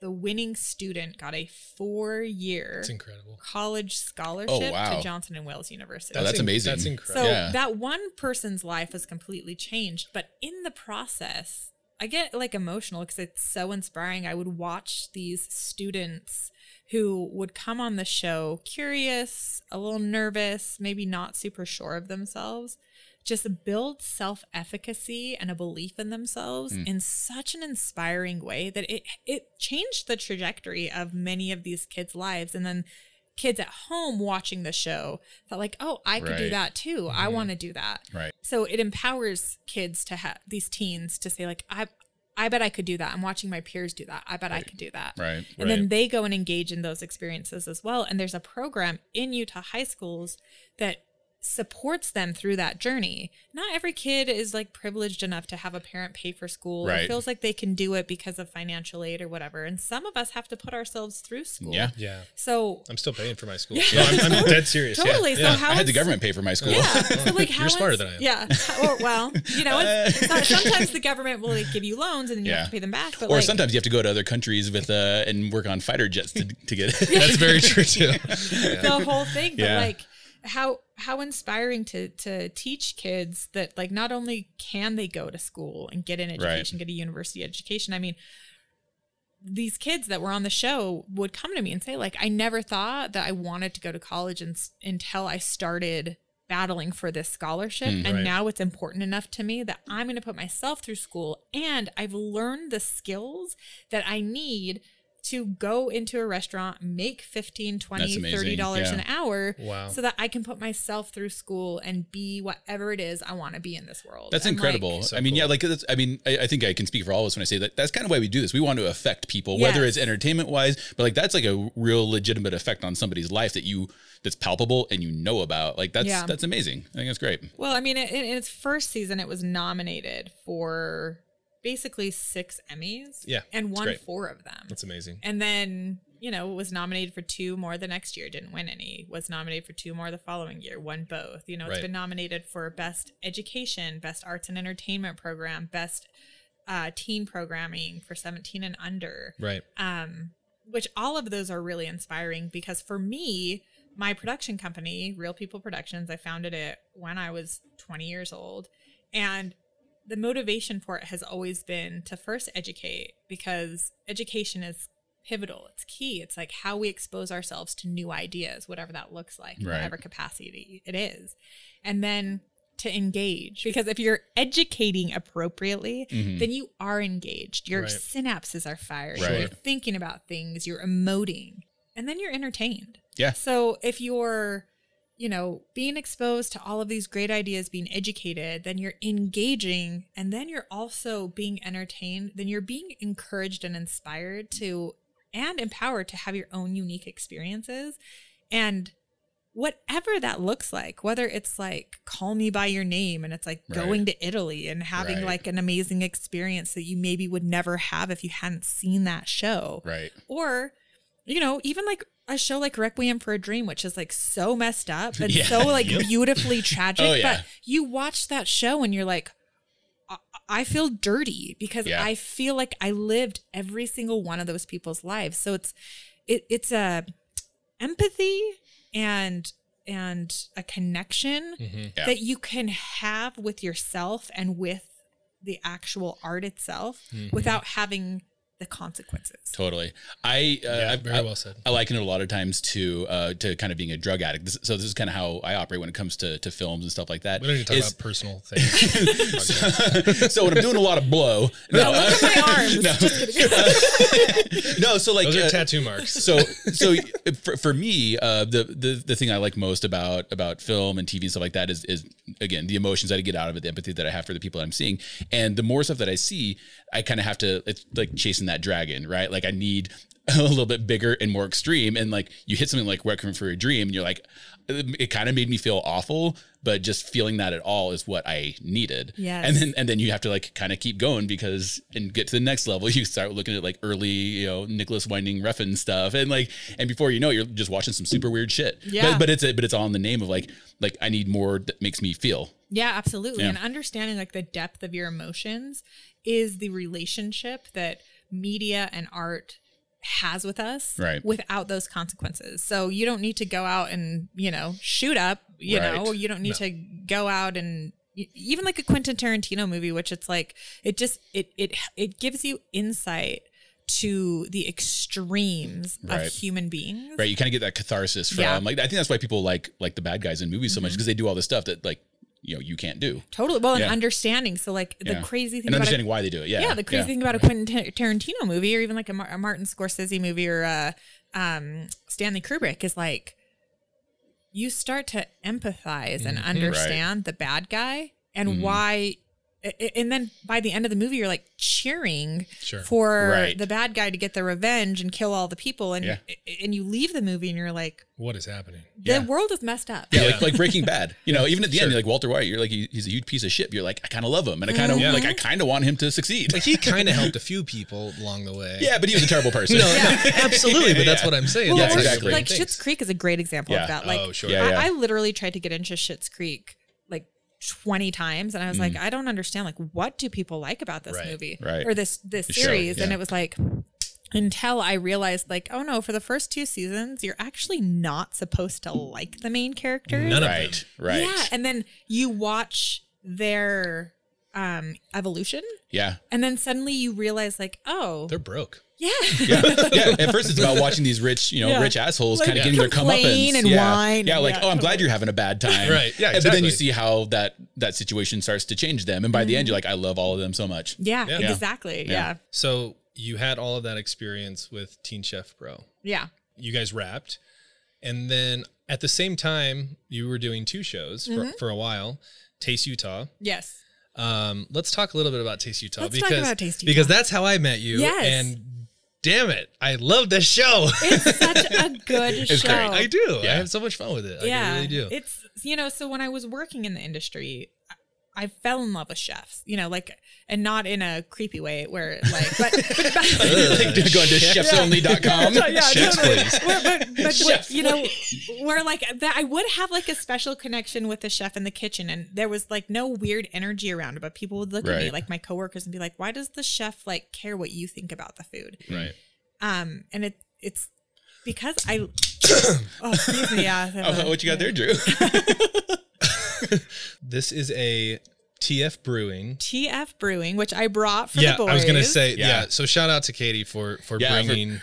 the winning student got a four year It's incredible. college scholarship Oh, wow. to Johnson and Wales University. Oh, that's in- amazing. That's So incredible. Yeah. that one person's life was completely changed, but in the process, I get like emotional because it's so inspiring. I would watch these students who would come on the show curious, a little nervous, maybe not super sure of themselves, just build self efficacy and a belief in themselves hmm. in such an inspiring way that it it changed the trajectory of many of these kids' lives. And then kids at home watching the show thought like, oh, I could do that too. I hmm. want to do that. Right. So it empowers kids to have these teens to say like, I I bet I could do that. I'm watching my peers do that. I bet I could do that. Right. And then they go and engage in those experiences as well. And there's a program in Utah high schools that supports them through that journey. Not every kid is like privileged enough to have a parent pay for school or Right. feels like they can do it because of financial aid or whatever. And some of us have to put ourselves through school. Yeah. Yeah. So I'm still paying for my school. No, I'm, I'm dead serious. yeah. totally. So Yeah. how I had the government pay for my school. Yeah. So like how You're smarter than I am. Yeah. Or, well, you know, it's, it's not- sometimes the government will like give you loans and then you Yeah. have to pay them back. But Or like, sometimes you have to go to other countries with uh and work on fighter jets to, to get it. That's very true too. the whole thing. But Yeah. like how how inspiring to to teach kids that like not only can they go to school and get an education, get a university education. I mean, these kids that were on the show would come to me and say like I never thought that I wanted to go to college and, until I started battling for this scholarship mm. and Right. now it's important enough to me that I'm going to put myself through school and I've learned the skills that I need to go into a restaurant make 15 That's 20 amazing. 30 dollars Yeah. an hour Wow. so that I can put myself through school and be whatever it is I want to be in this world That's And, like, incredible. So I mean, cool. yeah, like that's, I mean, I, I think I can speak for all of us when I say that. That's kind of why we do this. We want to affect people, whether it's entertainment wise, but like that's like a real legitimate effect on somebody's life that you that's palpable and you know about. Like that's Yeah. that's amazing. I think that's great. Well, I mean, in, in its first season, it was nominated for basically six Emmys. Yeah, and won four of them. That's amazing. and then you know was nominated for two more the next year. Didn't win any. Was nominated for two more the following year. Won both. You know, it's Right. been nominated for best education, best arts and entertainment program, best uh, teen programming for seventeen and under Right. um, which all of those are really inspiring because for me, my production company, Real People Productions, I founded it when I was 20 years old. And the motivation for it has always been to first educate because education is pivotal. It's key. It's like how we expose ourselves to new ideas, whatever that looks like, Right. whatever capacity it is. And then to engage because if you're educating appropriately, mm-hmm. then you are engaged. Your Right. synapses are firing. Right. You're thinking about things, you're emoting, and then you're entertained. Yeah. So if you're, you know, being exposed to all of these great ideas, being educated, then you're engaging, and then you're also being entertained, then you're being encouraged and inspired to and empowered to have your own unique experiences. And whatever that looks like, whether it's like call me by your name and it's like Right. going to Italy and having Right. like an amazing experience that you maybe would never have if you hadn't seen that show Right. or you know even like a show like requiem for a dream which is like so messed up and Yeah. so like beautifully oh, tragic Oh, yeah. but you watch that show and you're like I- I feel dirty because Yeah. I feel like I lived every single one of those people's lives. So it's it, it's a empathy and and a connection mm-hmm. Yeah. that you can have with yourself and with the actual art itself mm-hmm. without having the consequences. Totally. I, uh, Yeah, very I- well said. I liken it a lot of times to uh, to kind of being a drug addict. This, so this is kind of how I operate when it comes to, to films and stuff like that. We don't need to talk Is- about personal things. so when I'm doing a lot of blow, no, Look at my arms. no, no. So like Those are uh, tattoo marks. so so for, for me uh the, the the thing i like most about about film and tv and stuff like that is is again the emotions that i get out of it the empathy that i have for the people that i'm seeing and the more stuff that i see i kind of have to it's like chasing that dragon right like i need a little bit bigger and more extreme and like you hit something like requiem for a dream and you're like it kind of made me feel awful but just feeling that at all is what i needed Yes. and then and then you have to like kind of keep going because and get to the next level you start looking at like early you know nicolas winding refn stuff and like and before you know it, you're just watching some super weird shit Yeah. but, but it's but it's all in the name of like like i need more that makes me feel Yeah, absolutely. Yeah. And understanding like the depth of your emotions is the relationship that media and art has with us Right. without those consequences. So you don't need to go out and, you know, shoot up, you Right. know, you don't need to go out and even like a Quentin Tarantino movie which it's like it just it it it gives you insight to the extremes Right. of human beings. right you kind of get that catharsis from Yeah. like i think that's why people like like the bad guys in movies Mm-hmm. so much because they do all this stuff that like you know you can't do Totally. Well, and understanding. So like the Yeah. crazy thing and about understanding why they do it yeah yeah, the crazy thing about a Quentin Ta- Tarantino movie or even like a, Mar- a Martin Scorsese movie or a um, Stanley Kubrick is like you start to empathize and mm-hmm. understand the bad guy and mm-hmm. why. A- a- And then by the end of the movie, you're like cheering Sure. for Right. the bad guy to get the revenge and kill all the people, and Yeah. and you leave the movie and you're like, What is happening? the Yeah. world is messed up. Yeah, Yeah. like like Breaking Bad. You know, even at the end, Sure. you're like Walter White. You're like he, he's a huge piece of shit. You're like I kind of love him, and I kind of mm-hmm. Yeah. like I kind of want him to succeed. Like he kind of helped a few people along the way. yeah, but he was a terrible person. No, no, absolutely. But that's Yeah. what I'm saying. Well, That's exactly. Like things. Schitt's Creek is a great example Yeah. of that. Like, Oh, sure. Yeah, yeah. I, I literally tried to get into Schitt's Creek like 20 times, and I was like, mm. I don't understand. Like, what do people like about this Right. movie Right. or this this The show, series? And it was like until I realized, like, oh no, for the first two seasons, you're actually not supposed to like the main characters. None of right, right. Yeah, and then you watch their um evolution, Yeah, and then suddenly you realize, like, oh, They're broke. yeah. yeah, yeah. At first, it's about watching these rich, you know, Yeah. rich assholes Like, kind of getting their complain comeuppance and yeah. whine. Yeah, like Yeah, oh, I'm glad you're having a bad time. Right. Yeah, And- But then you see how that that situation starts to change them, and by the end, you're like, I love all of them so much. Yeah, Yeah. exactly. Yeah. Yeah. So you had all of that experience with Teen Chef Pro. Yeah. You guys wrapped, and then at the same time, you were doing two shows for, Mm-hmm. for a while. Taste Utah. Yes. Um, let's talk a little bit about Taste Utah Let's talk because about Taste because that's how I met you. Yes. And damn it, I love this show. It's such a good show. great. I do. I have so much fun with it. Yeah. I really do. It's you know, so when I was working in the industry, I- I fell in love with chefs, you know, like and not in a creepy way where like but but, like going to chefsonly.com. yeah, Chefs, totally. please. Where- but but Chefs, what, you know, where like that, I would have like a special connection with the chef in the kitchen, and there was like no weird energy around it. But people would look at me, like my coworkers, and be like, "Why does the chef like care what you think about the food?" right. Um, and it it's because I. oh, excuse me. Yeah. Oh, what you got there, Dru? This is a TF Brewing. TF Brewing, which I brought for yeah, the boys. I was gonna say yeah. Yeah. So shout out to Katy for for Yeah, for bringing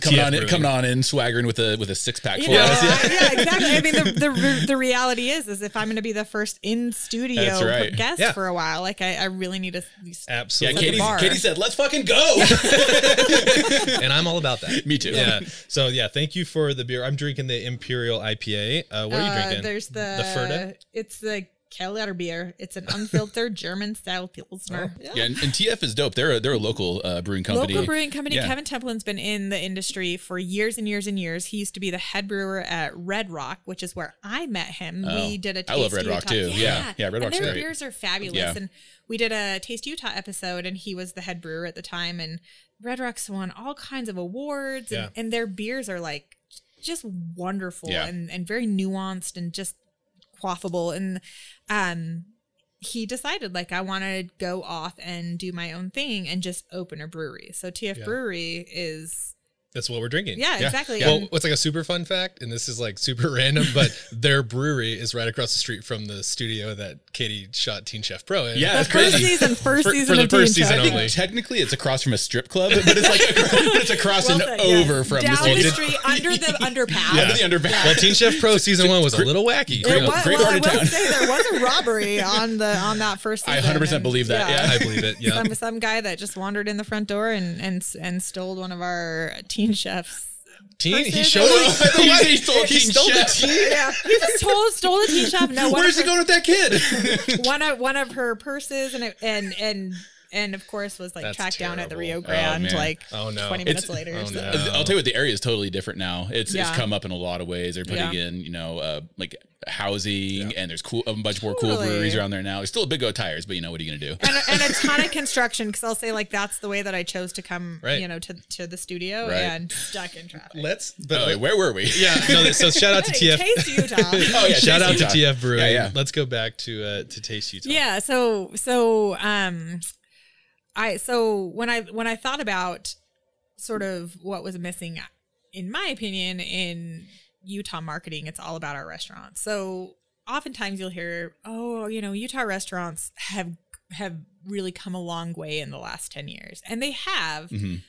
coming TF on, in, coming on in, swaggering with a with a six pack You full. know, us. uh, yeah, exactly. I mean, the, the the reality is, is if I'm going to be the first in studio right. guest Yeah. for a while, like I, I really need to. Yeah, Absolutely. Katy, bar. Katy said, "Let's fucking go." and I'm all about that. Me too. Yeah. So yeah, thank you for the beer. I'm drinking the Imperial IPA. Uh, what are you Uh, drinking? There's the the Ferda. It's the Keller beer. It's an unfiltered German style pilsner. Yeah, and, and TF is dope. They're a, they're a local uh, brewing company. Local brewing company. Yeah. Kevin Templin's been in the industry for years and years and years. He used to be the head brewer at Red Rock, which is where I met him. Oh, we did a I love Red Rock, Utah- too. Yeah. Yeah, Red and Rock's their great. beers are fabulous. Yeah. And we did a Taste Utah episode, and he was the head brewer at the time. And Red Rock's won all kinds of awards, and, and their beers are like just wonderful Yeah. and, and very nuanced and just quaffable. And um, he decided like I want to go off and do my own thing and just open a brewery. So TF Yeah. Brewery is That's what we're drinking. Yeah, exactly. Well, And- what's like a super fun fact, and this is like super random, but their brewery is right across the street from the studio that Katy shot Teen Chef Pro in. Yeah, that's first crazy. season, first For- season for the first Teen season Chef. I think only. technically it's across from a strip club, but it's like but it's across Well and said, yeah. over from down the, the did- street under the underpass. under the underpass. Well, Teen Chef Pro season one was a little wacky. There Great- was, great well, I will town. say there was a robbery on the on that first. I Season 100% believe that, yeah. I believe it. Yeah. Some some guy that just wandered in the front door and and and stole one of our teen chefs. Teen, he showed us. I thought you said he stole He stole the teen. Yeah, he just stole stole the teen chef. No, Where's he her, going with that kid? one of one of her purses and and and and of course was like That's tracked down at the Rio. Grande man. like Oh, no. 20 It's- minutes later. oh, so- no. I'll tell you what, the area is totally different now. It's it's come up in a lot of ways. They're putting Yeah. in, you know, uh, like housing, and there's cool a bunch more cool Totally. breweries around there now. There's still a big go tires, but you know what are you gonna do? and, a- and a ton of construction because I'll say like that's the way that I chose to come, Right. you know, to to the studio Right. and stuck in traffic. Let's. But Oh, wait, where were we? yeah. No. So shout out to Hey, TF. Taste Utah. Oh yeah, Shout out Taste to Utah. TF Brewing. Yeah, yeah. Let's go back to uh, to Taste Utah. yeah so so um i so when i when i thought about sort of what was missing in my opinion in utah marketing it's all about our restaurants so oftentimes you'll hear oh you know utah restaurants have have really come a long way in the last 10 years and they have Mhm.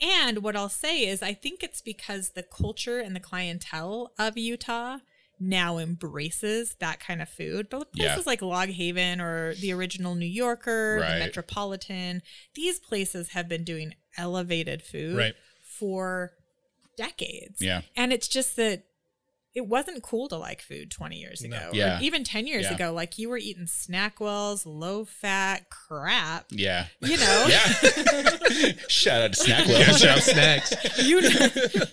and what I'll say is, I think it's because the culture and the clientele of Utah now embraces that kind of food. But Yeah. places like Log Haven or the original New Yorker, Right. the Metropolitan, these places have been doing elevated food Right. for decades. Yeah. And it's just that it wasn't cool to like food 20 years No. ago. Yeah. Or even 10 years Yeah. ago. Like you were eating Snackwells, low fat crap. Yeah. You know, Yeah. Shout out to Snackwell. Yeah, shout out snacks. you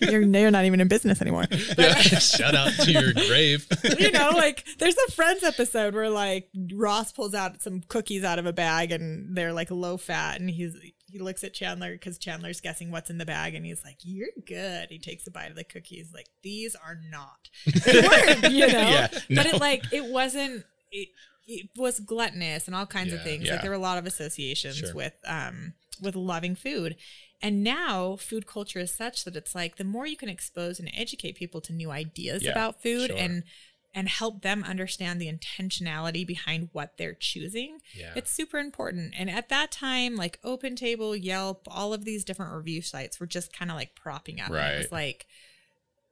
you're, you're not even in business anymore. But, shout out to your grave. you know, like there's a Friends episode where like Ross pulls out some cookies out of a bag and they're like low fat, and he's he looks at Chandler because Chandler's guessing what's in the bag, and he's like, "You're good." He takes a bite of the cookies, like these are not. They weren't, you know. Yeah, But it like it wasn't. It, it was gluttonous and all kinds of things. yeah. Like there were a lot of associations Sure. with um with loving food. And now food culture is such that it's like the more you can expose and educate people to new ideas Yeah, about food sure. and and help them understand the intentionality behind what they're choosing. Yeah. It's super important. And at that time, like Open Table, Yelp, all of these different review sites were just kind of like propping up. And it was like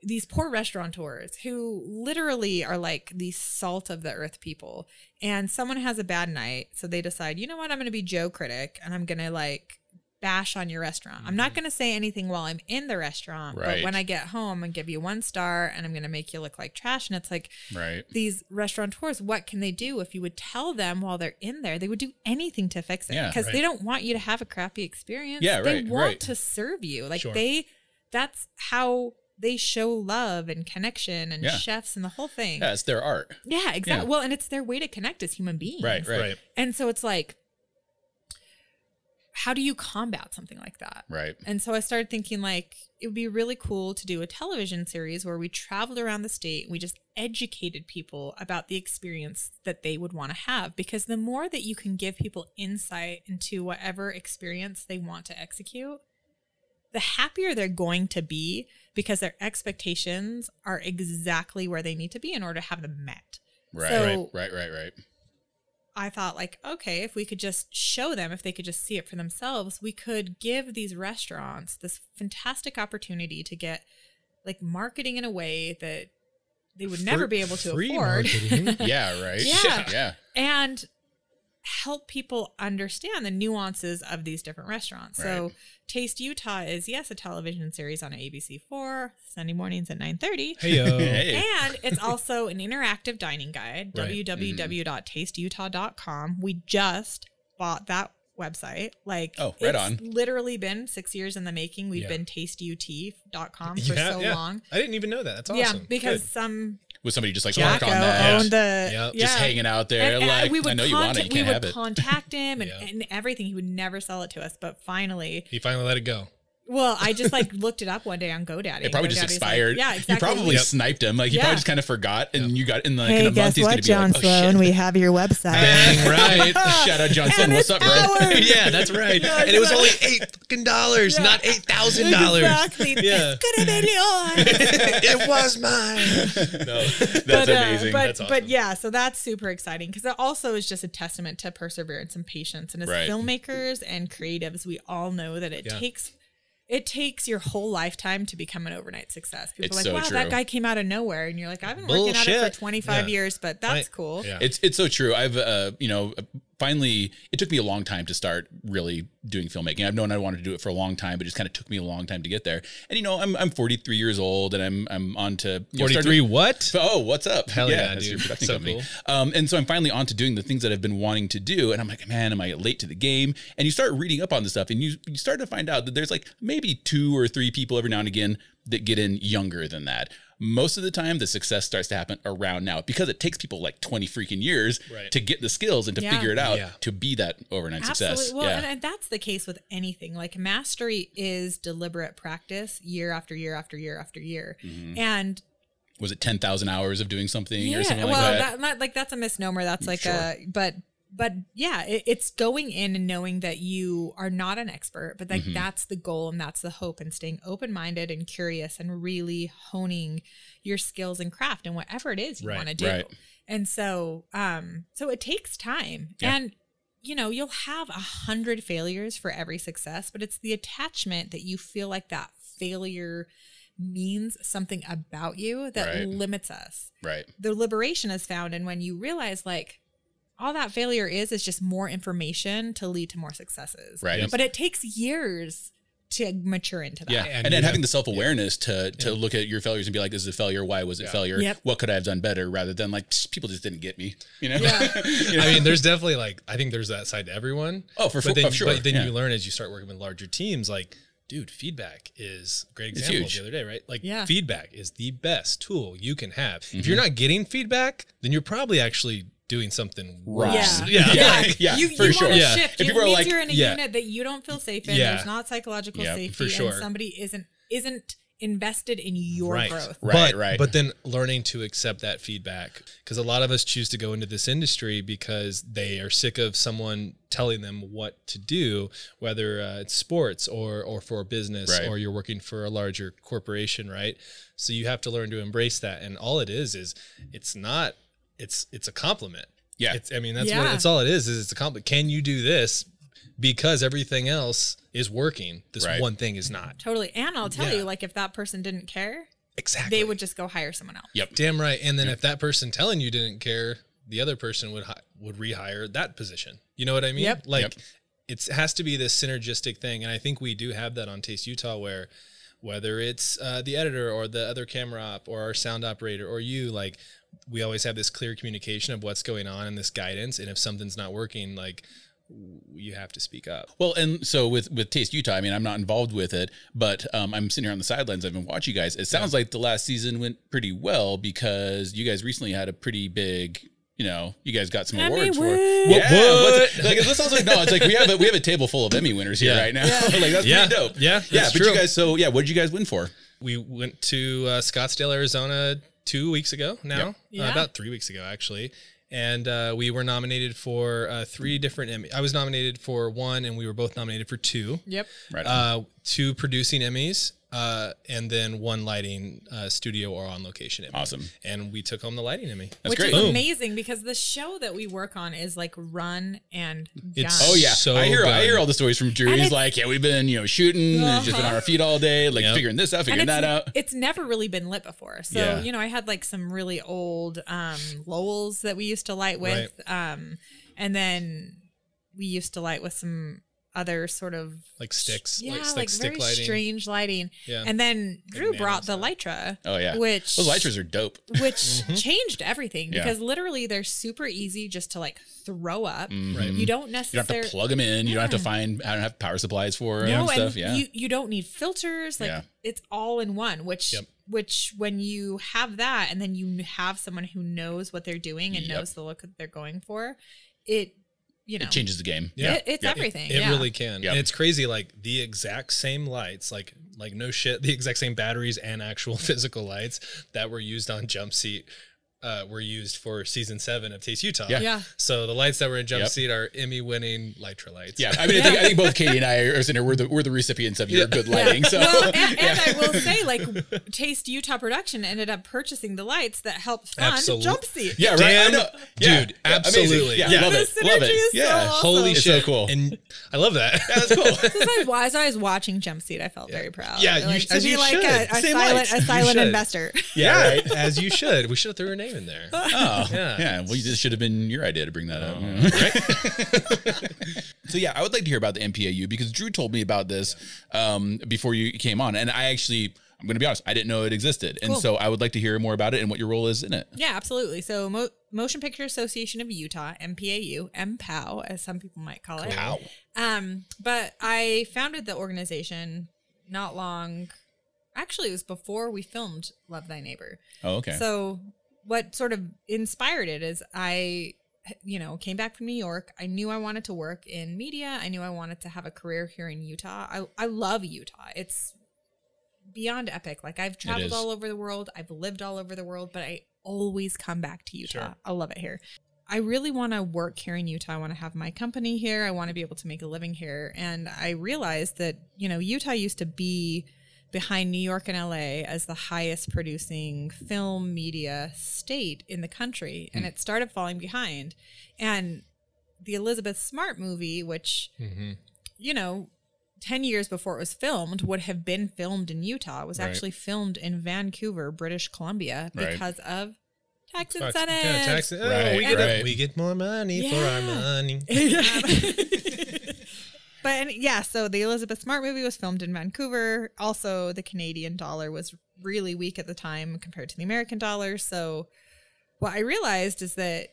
these poor restaurateurs who literally are like the salt of the earth people. And someone has a bad night, so they decide, you know what, I'm going to be Joe Critic and I'm going to like bash on your restaurant. I'm not mm-hmm. going to say anything while I'm in the restaurant, but when I get home and give you one star and I'm going to make you look like trash. And it's like Right. these restaurateurs, what can they do if you would tell them while they're in there? They would do anything to fix it Yeah, because they don't want you to have a crappy experience. Yeah, they right, want right. to serve you. Like Sure. they, that's how they show love and connection and Yeah. chefs and the whole thing. Yeah, it's their art. Yeah, exactly. Yeah. Well, and it's their way to connect as human beings. Right, right, Right. And so it's like, how do you combat something like that? right. And so I started thinking like it would be really cool to do a television series where we traveled around the state and we just educated people about the experience that they would want to have because the more that you can give people insight into whatever experience they want to execute, the happier they're going to be because their expectations are exactly where they need to be in order to have them met. Right. So- right. Right. Right. I thought like, okay, if we could just show them, if they could just see it for themselves, we could give these restaurants this fantastic opportunity to get like marketing in a way that they would never be able to afford. Yeah. Right. Yeah. Yeah. and help people understand the nuances of these different restaurants. So Taste Utah is yes, a television series on ABC4 Sunday mornings at 9:30. Hey. Hey. And it's also an interactive dining guide, Right. Mm-hmm. www.tasteutah.com. We just bought that website. Like, Oh, right it's on. literally been six years in the making. We've Yeah. been tasteut.com for Yeah, so yeah. long. I didn't even know that. That's awesome. Yeah, because Good. some Was somebody just like work Jacko on that? owned the Yep. yeah. Just hanging out there, And- and like we would I know you want it, contact- you can't we would contact him and, Yeah. and everything. He would never sell it to us, but finally, he finally let it go. Well, I just like looked it up one day on GoDaddy. It probably and just expired. Like, yeah, exactly. You probably Yep. sniped him. Like he Yeah. probably just kind of forgot, and you got in like in Hey, a month guess he's what, gonna be John like, oh Sloan? shit. We have your website. Dang right. Shout out John Sloan. What's up, bro? yeah, that's right. And it was only eight fucking dollars, Yeah. not eight thousand dollars. Exactly. Yeah. Could have been yours. it was mine. No. That's but, uh, amazing. but That's but yeah, so that's super exciting because it also is just a testament to perseverance and patience. And as Right. filmmakers and creatives, we all know that it Yeah. takes it takes your whole lifetime to become an overnight success. People It's are like, so wow, true. that guy came out of nowhere, and you're like, I've been working at it for 25 Yeah. years, but that's Right. cool. Yeah. It's it's so true. I've uh you know finally it took me a long time to start really doing filmmaking. I've known I wanted to do it for a long time, but it just kind of took me a long time to get there. And you know I'm I'm 43 years old and I'm I'm on to you know, starting- What? Oh, what's up? Hell yeah, that's dude. your production So company. cool. Um, and so I'm finally on to doing the things that I've been wanting to do. And I'm like, man, am I late to the game? And you start reading up on this stuff and you, you start to find out that there's like maybe two or three people every now and again that get in younger than that. Most of the time, the success starts to happen around now because it takes people like 20 freaking years Right. to get the skills and to Yeah. figure it out Yeah. to be that overnight Absolutely. success. Well, yeah. and, and that's the case with anything. Like mastery is deliberate practice year after year after year after year. Mm-hmm. And Was it 10,000 hours of doing something yeah, or something like well, that? that, like that's a misnomer. That's like Sure. a, but, but yeah, it, it's going in and knowing that you are not an expert, but like Mhm. that's the goal and that's the hope and staying open minded and curious and really honing your skills and craft and whatever it is you Right, want to do. right. And so, um, so it takes time Yeah. and you know, you'll have a hundred failures for every success, but it's the attachment that you feel like that failure means something about you that Right. limits us. Right. The liberation is found in when you realize like all that failure is is just more information to lead to more successes. Right. Yep. But it takes years to mature into that. Yeah, And and, then having have- the self awareness to to look at your failures and be like, "This is a failure. Why was it Yeah. failure? Yep. What could I have done better?" Rather than like, "People just didn't get me." You know? Yeah. You know? I mean, there's definitely like I think there's that side to everyone. oh, for, but for, then, oh, sure. but then yeah. you learn as you start working with larger teams, like, dude, feedback is a great example huge. the other day, right? Like, Yeah. feedback is the best tool you can have. If Mm-hmm. you're not getting feedback, then you're probably actually doing something Wrong. worse. Yeah. Yeah. Yeah. Yeah, you, for you sure. want to Yeah. shift. If If people are means like- you're in a Yeah. unit that you don't feel safe in. Yeah. There's not psychological Yeah, safety, for sure. and somebody isn't isn't invested in your right. growth. Right, but, right. But then learning to accept that feedback because a lot of us choose to go into this industry because they are sick of someone telling them what to do, whether uh, it's sports or or for business Right. or you're working for a larger corporation, right? So you have to learn to embrace that, and all it is is it's not it's it's a compliment. Yeah. It's, I mean that's what it's all it is is it's a compliment. Can you do this? Because everything else is working, this Right. one thing is not. Totally. And I'll tell Yeah. you, like if that person didn't care, Exactly. they would just go hire someone else. Yep. Damn right. And then if that person telling you didn't care, the other person would hi- would rehire that position. You know what I mean? Yep. Like Yep. it has to be this synergistic thing, and I think we do have that on Taste Utah, where whether it's uh, the editor or the other camera op or our sound operator or you, like we always have this clear communication of what's going on and this guidance. And if something's not working, like you have to speak up. Well, and so with with Taste Utah, I mean, I'm not involved with it, but um, I'm sitting here on the sidelines. I've been watching you guys. It sounds like the last season went pretty well because you guys recently had a pretty big. You know, you guys got some Emmy awards for. win. Yeah, What? what's- like let's also acknowledge, like we have a, we have a table full of Emmy winners here Yeah. right now. like that's Yeah. pretty dope. Yeah, yeah. that's But true. you guys, so yeah, what did you guys win for? we went to uh, Scottsdale, Arizona two weeks ago now, Yep. Yeah. uh, about three weeks ago actually. And uh, we were nominated for uh, three different Emmy. I was nominated for one, and we were both nominated for two. Yep. Right. on. Uh, two producing Emmys, uh, and then one lighting uh, studio or on location Emmy. Awesome. And we took home the lighting Emmy. That's Which great. is Boom. amazing because the show that we work on is like run and done. It's- Oh yeah, so I hear I done. hear all the stories from Dru. And He's it's- like, yeah, we've been you know shooting, and just been on our feet all day, like Yep. figuring this out, and figuring that out. it's never really been lit before. So, Yeah. you know, I had like some really old um Lowels that we used to light with. Um and then we used to light with some other sort of Like sticks, yeah, like, like, like stick very lighting. strange lighting. Yeah. And then Dru nano brought the stuff. Litra. Oh yeah, Which those lighters are dope. which changed everything Yeah. because literally they're super easy just to like throw up. Right. You don't Mm-hmm. You don't have necessarily to plug them in. You don't have to find. I don't have power supplies for no, and stuff. and Yeah. you you don't need filters. Like Yeah. it's all in one. Which Yep. which when you have that, and then you have someone who knows what they're doing and Yep. knows the look that they're going for, it you know, It changes the game. Yeah. it- it's Yeah. everything. It yeah. really can. Yep. And it's crazy like the exact same lights, like like no shit, the exact same batteries and actual physical lights that were used on Jump Seat uh, were used for season seven of Taste Utah. Yeah. Yeah. So the lights that were in Jump Yep. Seat are Emmy winning Litra lights. Yeah, I mean, I, think, I think both Katy and I are sitting here. We're the we're the recipients of your good lighting. So well, and, and I will say, like, Taste Utah Production ended up purchasing the lights that helped fund Absolute- Jump Seat. yeah, right. Dan, I know. Yeah, dude, yeah, absolutely. Yeah, Yeah. love The it, love it. is so yeah, awesome. Holy It's shit. so cool. And I love that. that's cool. As I, was, as I was watching Jump Seat, I felt very proud. Yeah, you like, sh- to as be you like should. a, a silent, a silent investor. Yeah. As you should. We should have threw your name in there. Oh, Yeah. yeah. Well, this should have been your idea to bring that up. so yeah, I would like to hear about the MPAU because Dru told me about this um, before you came on, and I actually, I'm going to be honest, I didn't know it existed, and Cool. so I would like to hear more about it and what your role is in it. Yeah, absolutely. So, Mo- Motion Picture Association of Utah, MPAU, MPOW, as some people might call it. How? Um, but I founded the organization not long. Actually, it was before we filmed Love Thy Neighbor. Oh, okay. So, what sort of inspired it is I, you know, came back from New York. I knew I wanted to work in media. I knew I wanted to have a career here in Utah. I, I love Utah. It's beyond epic. Like, I've traveled all over the world, I've lived all over the world, but I always come back to Utah. Sure. I love it here. I really want to work here in Utah. I want to have my company here. I want to be able to make a living here. And I realized that, you know, Utah used to be behind New York and LA as the highest producing film media state in the country. And it started falling behind. And the Elizabeth Smart movie, which, Mm-hmm. you know, 10 years before it was filmed, would have been filmed in Utah. It was Right. actually filmed in Vancouver, British Columbia, Right. because of tax Tax- incentives. yeah, tax- oh, Right, we, get right. we get more money for our money. but yeah, so the Elizabeth Smart movie was filmed in Vancouver. Also, the Canadian dollar was really weak at the time compared to the American dollar. So, what I realized is that,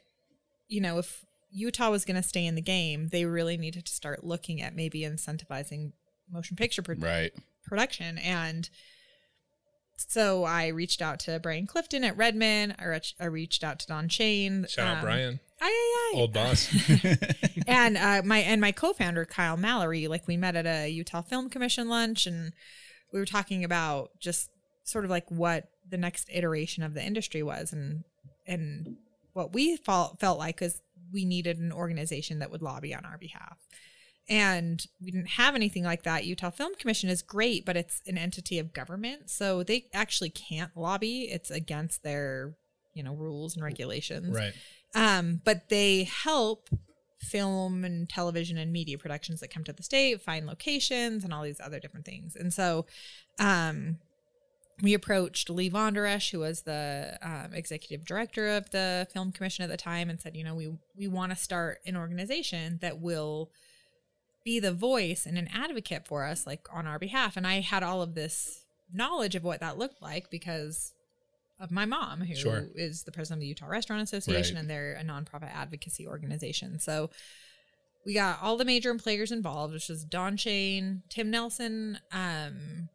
you know, if Utah was going to stay in the game, they really needed to start looking at maybe incentivizing motion picture pro- right. production. And so I reached out to Brian Clifton at Redmond. I, reach, I reached out to Don Schain. Shout out um, Brian, Aye, aye, aye. old boss. and uh, my and my co-founder Kyle Mallory, like we met at a Utah Film Commission lunch, and we were talking about just sort of like what the next iteration of the industry was, and and what we felt felt like is we needed an organization that would lobby on our behalf. And we didn't have anything like that. Utah Film Commission is great, but it's an entity of government, so they actually can't lobby. It's against their, you know, rules and regulations right. um, but they help film and television and media productions that come to the state find locations and all these other different things. And so, um, we approached Leigh von der Esch, who was the um, executive director of the film commission at the time, and said, you know, we we want to start an organization that will be the voice and an advocate for us, like on our behalf. And I had all of this knowledge of what that looked like because of my mom, who is Sure. the president of the Utah Restaurant Association, Right. and they're a nonprofit advocacy organization. So we got all the major players involved, which was Don Schain, Tim Nelson, um,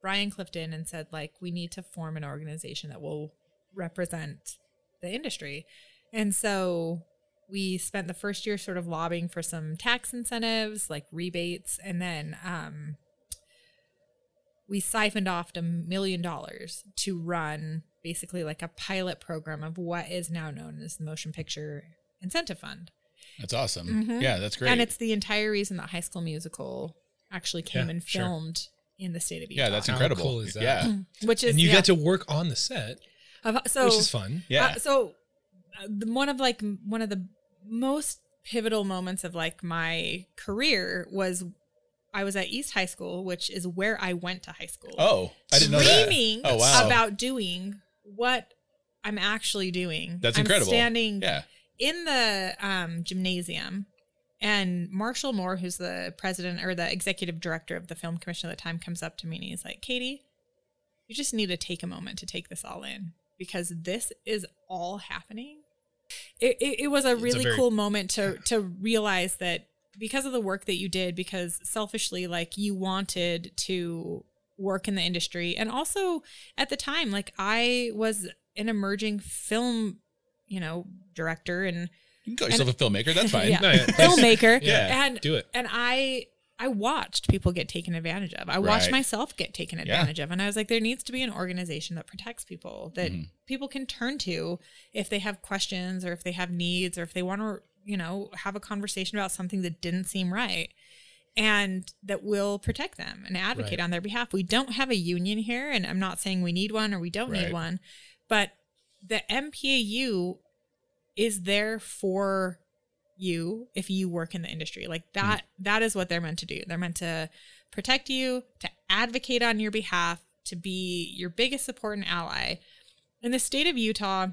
Brian Clifton, and said like we need to form an organization that will represent the industry. And so we spent the first year sort of lobbying for some tax incentives, like rebates, and then um, we siphoned off a million dollars to run basically like a pilot program of what is now known as the Motion Picture Incentive Fund. That's awesome. Mhm. Yeah, that's great. And it's the entire reason that High School Musical actually came Yeah, and sure. filmed in the state of Utah. yeah, that's How incredible. cool is that? Yeah, which is And you yeah. get to work on the set, Of- so which is fun. yeah. Uh, so uh, the, one of like one of the most pivotal moments of like my career was I was at East High School, which is where I went to high school. oh, I didn't know that. Dreaming Oh wow, about doing what I'm actually doing. That's I'm incredible. standing yeah. in the um, gymnasium, and Marshall Moore, who's the president or the executive director of the film commission at the time, comes up to me and he's like, "Katy, you just need to take a moment to take this all in because this is all happening." It, it, it was a a really very- cool moment to to realize that because of the work that you did, because selfishly, like you wanted to work in the industry, and also at the time, like I was an emerging film, you know, director and You can call yourself a filmmaker. That's fine. yeah, No, yeah. filmmaker. Yeah, and do it. And I I watched people get taken advantage of. I watched Right. myself get taken advantage of, and I was like, there needs to be an organization that protects people that Mm-hmm. people can turn to if they have questions or if they have needs or if they want to, you know, have a conversation about something that didn't seem right. And that will protect them and advocate Right. on their behalf. We don't have a union here, and I'm not saying we need one or we don't Right. need one, but the MPAU is there for you if you work in the industry. Like hmm. that that is what they're meant to do. They're meant to protect you, to advocate on your behalf, to be your biggest support and ally. In the state of Utah,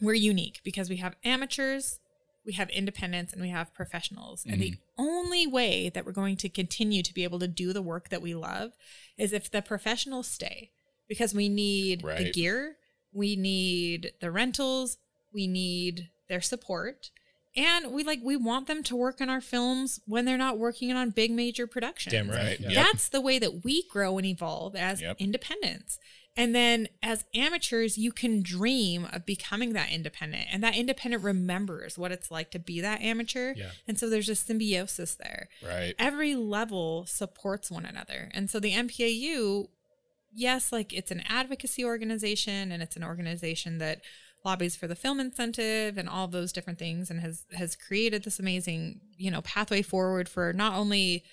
we're unique because we have amateurs, we have independents, and we have professionals. And the mm-hmm. only way that we're going to continue to be able to do the work that we love is if the professionals stay because we need the gear, we need the rentals, we need their support. And we like we want them to work on our films when they're not working on big major productions. Damn right. Right. Yeah. Yep. That's the way that we grow and evolve as Yep. independents. And then as amateurs, you can dream of becoming that independent. And that independent remembers what it's like to be that amateur. Yeah. And so there's a symbiosis there. Right. Every level supports one another. And so the MPAU, yes, like it's an advocacy organization and it's an organization that lobbies for the film incentive and all those different things and has has created this amazing, you know, pathway forward for not only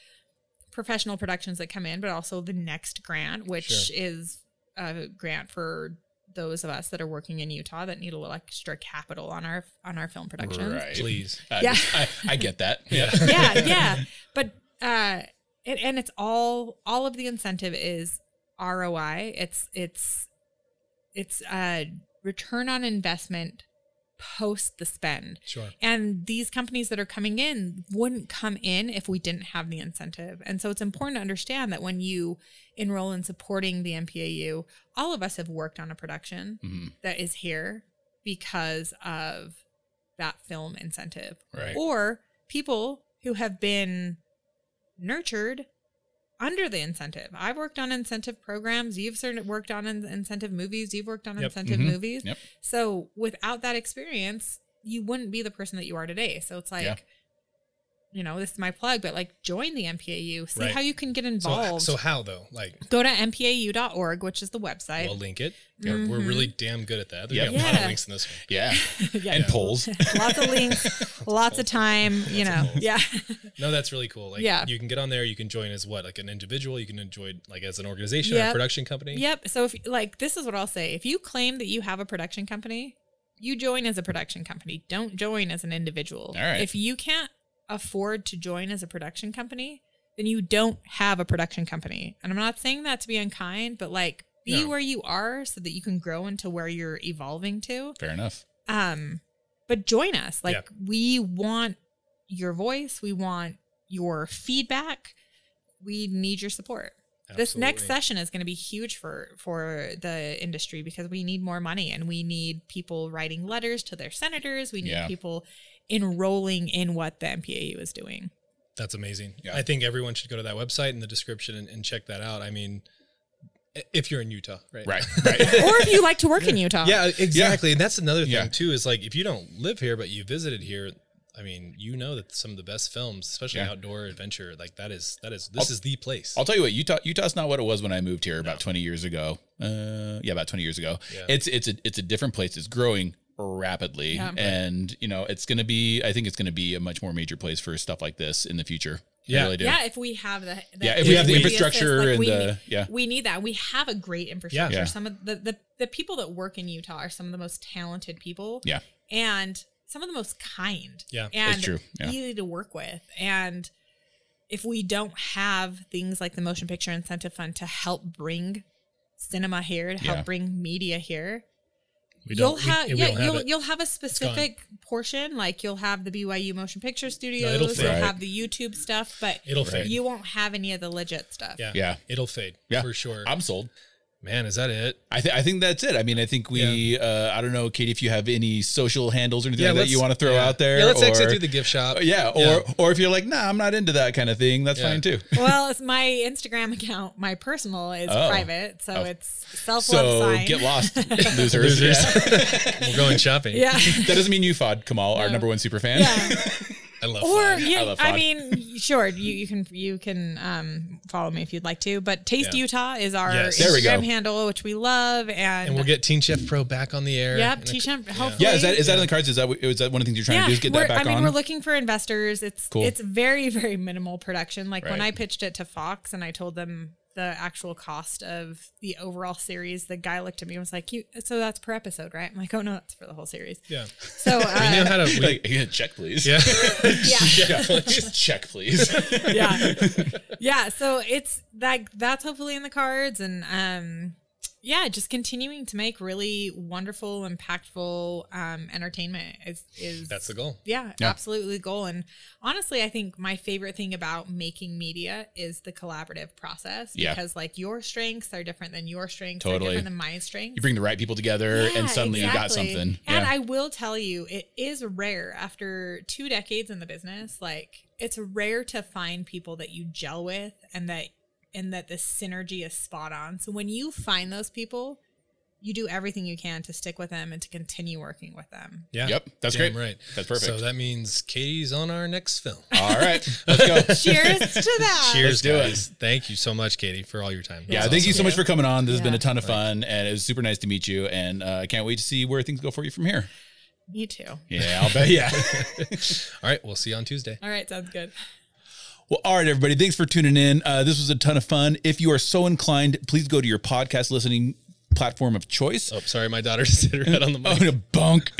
professional productions that come in, but also the next grant, which Sure. is a grant for those of us that are working in Utah that need a little extra capital on our on our film productions. Right. Please. I, Yeah. I, I get that. Yeah. yeah, yeah. But uh it, and it's all all of the incentive is ROI. It's it's it's a return on investment post the spend. Sure. And these companies that are coming in wouldn't come in if we didn't have the incentive. And so it's important to understand that when you enroll in supporting the MPAU, all of us have worked on a production Mhm. that is here because of that film incentive. Right. Or people who have been nurtured under the incentive. I've worked on incentive programs. You've certainly worked on in- incentive movies. You've worked on Yep. incentive Mhm. movies. Yep. So without that experience, you wouldn't be the person that you are today. So it's like, Yeah. You know, this is my plug, but like join the MPAU, see Right. how you can get involved. so how though? Like, Go to mpau.org, which is the website. we'll link it. We're, we're really damn good at that. There's Yep. a lot of Yeah. links in this one. Yeah. Yeah. And polls. lots of links, lots of time, you know. Yeah. No, that's really cool. Like, Yeah. you can get on there. You can join as what, like an individual. You can enjoy like as an organization or Yep. a production company. Yep. So if like this is what I'll say. If you claim that you have a production company, you join as a production company. Don't join as an individual. All right. If you can't afford to join as a production company, then you don't have a production company. And I'm not saying that to be unkind, but like be No. where you are so that you can grow into where you're evolving to. Fair enough. Um but join us. Like Yeah. we want your voice, we want your feedback. We need your support this next session is going to be huge for for the industry because we need more money and we need people writing letters to their senators we need Yeah. people enrolling in what the MPAU is doing That's amazing. Yeah. I think everyone should go to that website in the description and, and check that out. I mean, if you're in Utah, right? Right. Right. or if you like to work in Utah Yeah, exactly. And that's another thing Yeah. too. Is like if you don't live here but you visited here, I mean, you know that some of the best films, especially Yeah. outdoor adventure, like that is that is this is the place. I'll tell you what, Utah Utah's not what it was when I moved here about 20 years ago. Uh, yeah, about 20 years ago. Yeah. It's it's a it's a different place. It's growing rapidly, Yeah. and you know it's going to be. I think it's going to be a much more major place for stuff like this in the future. Yeah. really yeah if we have the, the Yeah, if we have the infrastructure assist, and we, the- need- yeah. we need that we have a great infrastructure Yeah. some of the, the the people that work in Utah are some of the most talented people Yeah. and some of the most kind Yeah. and It's true. Yeah. easy to work with and if we don't have things like the motion picture incentive fund to help bring cinema here to help Yeah. bring media here we you'll don't- have we yeah don't you'll it. you'll have a specific portion like you'll have the BYU motion picture studios it'll you'll fade. have the YouTube stuff but It'll fade. you won't have any of the legit stuff yeah. Yeah. It'll fade Yeah. for sure. I'm sold. Man, is that it? I, th- I think that's it. I mean, I think we. Uh, I don't know, Katy, if you have any social handles or anything Yeah, like that you want to throw yeah. out there. Yeah, let's or, exit through the gift shop. Yeah, or Yeah. or if you're like, nah, I'm not into that kind of thing. That's Yeah. fine too. well, it's my Instagram account, my personal is Oh. private, so Oh. it's self love So sign. get lost, losers. Losers. Yeah. We're going shopping. yeah. that doesn't mean you fod Kamal, our number one super fan. Yeah. I love Or fun. yeah, love I, mean, sure, you, you can you can um, follow me if you'd like to. But Taste Yeah. Utah is our Yes. There we go. Instagram handle, which we love, and, And we'll get Teen Chef Pro back on the air. yep, in a- T-Champ. Hopefully, Yeah, is that is that in the cards? Is that is that one of the things you're trying to do? Is get that we're- back I mean, on? we're looking for investors. It's Cool. it's very very minimal production. Like when I pitched it to Fox and I told them the actual cost of the overall series, the guy looked at me and was like, "You so that's per episode, right?" I'm like, "Oh no, that's for the whole series." Yeah. So We know uh, how to. We, like, yeah, check please. yeah. yeah, Just check please. yeah, yeah. So it's like that's hopefully in the cards, and um, yeah, just continuing to make really wonderful, impactful um, entertainment is is That's the goal. Yeah, Yeah. absolutely the goal. And honestly, I think my favorite thing about making media is the collaborative process. Yeah. Because like your strengths are different than your strengths Totally. are different than my strengths. you bring the right people together, Yeah, and suddenly you got something. And yeah. I will tell you, it is rare after two decades in the business. Like it's rare to find people that you gel with and that and that the synergy is spot on. So when you find those people, you do everything you can to stick with them and to continue working with them. Yeah. Yep, that's Damn great. Right. That's perfect. So that means Katy's on our next film. All right, let's go. Cheers to that. Cheers, do it. guys. Thank you so much, Katy, for all your time. Yeah, That's thank you so much for coming on. This has been a ton of fun, and it was super nice to meet you. And uh, I can't wait to see where things go for you from here. Me too. Yeah, I'll bet. Yeah. All right, we'll see you on Tuesday. All right, sounds good. Well, all right, everybody. Thanks for tuning in. Uh, this was a ton of fun. If you are so inclined, please go to your podcast listening platform of choice. Oh, sorry, my daughter just hit her head on the Oh, in a bunk.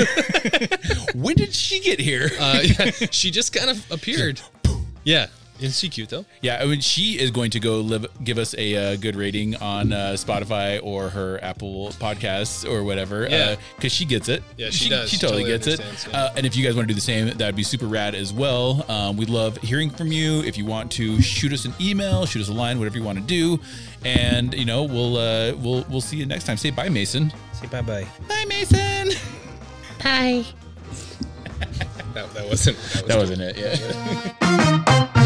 when did she get here? Uh, yeah, she just kind of appeared. Yeah, isn't she cute though? yeah, I mean, she is going to go live, give us a uh, good rating on uh, Spotify or her Apple Podcasts or whatever. Yeah. because she gets it. Yeah, she does. She She totally, totally gets it. yeah. Uh, and if you guys want to do the same, that'd be super rad as well. Um, we'd love hearing from you. If you want to shoot us an email, shoot us a line, whatever you want to do, and you know, we'll uh, we'll we'll see you next time. Say bye, Mason. Say bye bye. Bye, Mason. That, that wasn't. That wasn't it. Yeah.